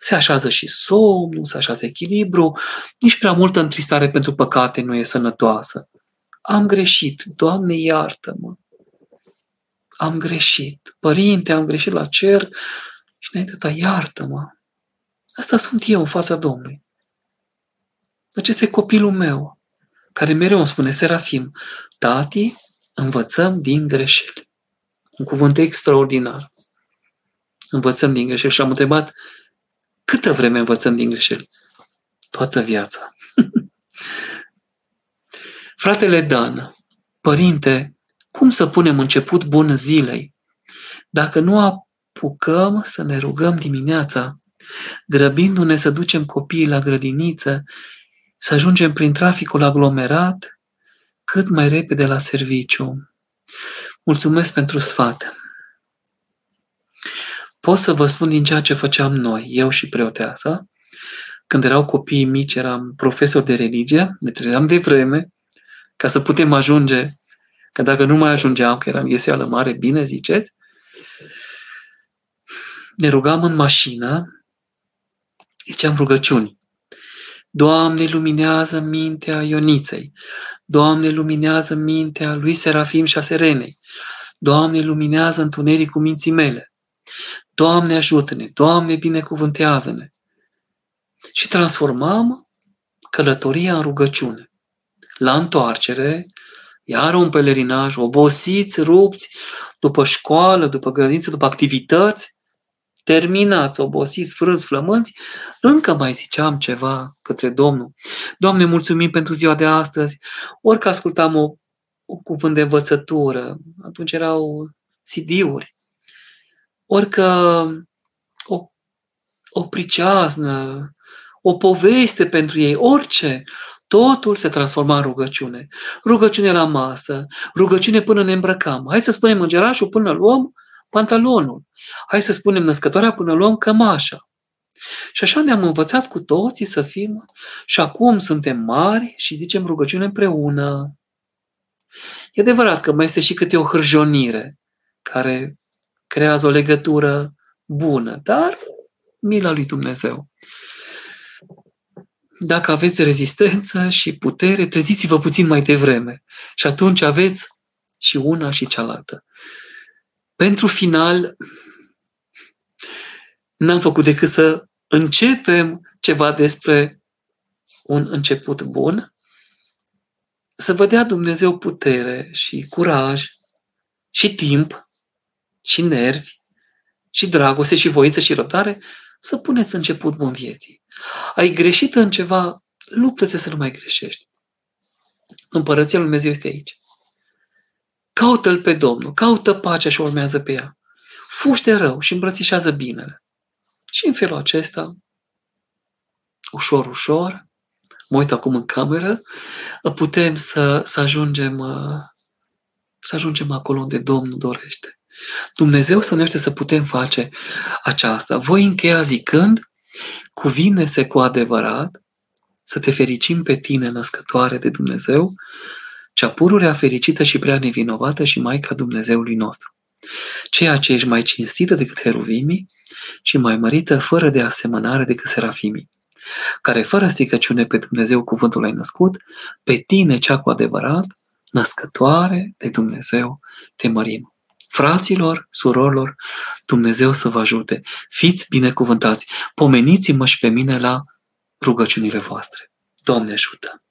[SPEAKER 1] Se așează și somnul, se așează echilibru, nici prea multă întristare pentru păcate nu e sănătoasă. Am greșit, Doamne iartă-mă. Am greșit. Părinte, am greșit la cer și înainte ta iartă-mă. Asta sunt eu în fața Domnului. Acesta e copilul meu, care mereu îmi spune, Serafim, tati, învățăm din greșeli. Un cuvânt extraordinar. Învățăm din greșeli. Și am întrebat, Câtă vreme învățăm din greșeli? Toată viața. Fratele Dan, părinte, cum să punem început bun zilei? Dacă nu apucăm să ne rugăm dimineața, grăbindu-ne să ducem copiii la grădiniță, să ajungem prin traficul aglomerat cât mai repede la serviciu. Mulțumesc pentru sfat. Pot să vă spun din ceea ce făceam noi, eu și preoteasa. Când erau copiii mici, eram profesor de religie, ne trezeam de vreme ca să putem ajunge, că dacă nu mai ajungeam, că eram ieseală mare, bine ziceți, ne rugam în mașină, ziceam rugăciuni. Doamne, luminează mintea Ioniței. Doamne, luminează mintea lui Serafim și a Serenei. Doamne, luminează întunericul minții mele. Doamne ajută-ne, Doamne binecuvântează-ne. Și transformăm călătoria în rugăciune. La întoarcere, iar un pelerinaj, obosiți, rupți, după școală, după grădință, după activități, terminați, obosiți, frânți, flămânți, încă mai ziceam ceva către Domnul. Doamne, mulțumim pentru ziua de astăzi. Orică ascultam o, o cuvânt de învățătură, atunci erau CD-uri. Orică o, o priceaznă, o poveste pentru ei, orice, totul se transforma în rugăciune. Rugăciune la masă, rugăciune până ne îmbrăcam. Hai să spunem îngerașul până luăm pantalonul. Hai să spunem născătoarea până luăm cămașa. Și așa ne-am învățat cu toții să fim și acum suntem mari și zicem rugăciune împreună. E adevărat că mai este și câte o hârjonire care creează o legătură bună, dar mila lui Dumnezeu. Dacă aveți rezistență și putere, treziți-vă puțin mai devreme și atunci aveți și una și cealaltă. Pentru final, n-am făcut decât să începem ceva despre un început bun, să vă dea Dumnezeu putere și curaj și timp și nervi și dragoste și voință și răbdare să puneți început bun vieții. Ai greșit în ceva, luptă-te să nu mai greșești. Împărăția Lui Dumnezeu este aici. Caută-L pe Domnul, caută pacea și urmează pe ea. Fuște rău și îmbrățișează binele. Și în felul acesta, ușor, ușor, mă uit acum în cameră, putem să, să ajungem să ajungem acolo unde Domnul dorește. Dumnezeu să ne să putem face aceasta. Voi încheia zicând, cuvine-se cu adevărat să te fericim pe tine, născătoare de Dumnezeu, cea pururea fericită și prea nevinovată și Maica Dumnezeului nostru. Ceea ce ești mai cinstită decât heruvimii și mai mărită fără de asemănare decât serafimii, care fără stricăciune pe Dumnezeu cuvântul ai născut, pe tine cea cu adevărat, născătoare de Dumnezeu, te mărim. Fraților, surorilor, Dumnezeu să vă ajute. Fiți binecuvântați. Pomeniți-mă și pe mine la rugăciunile voastre. Doamne ajută!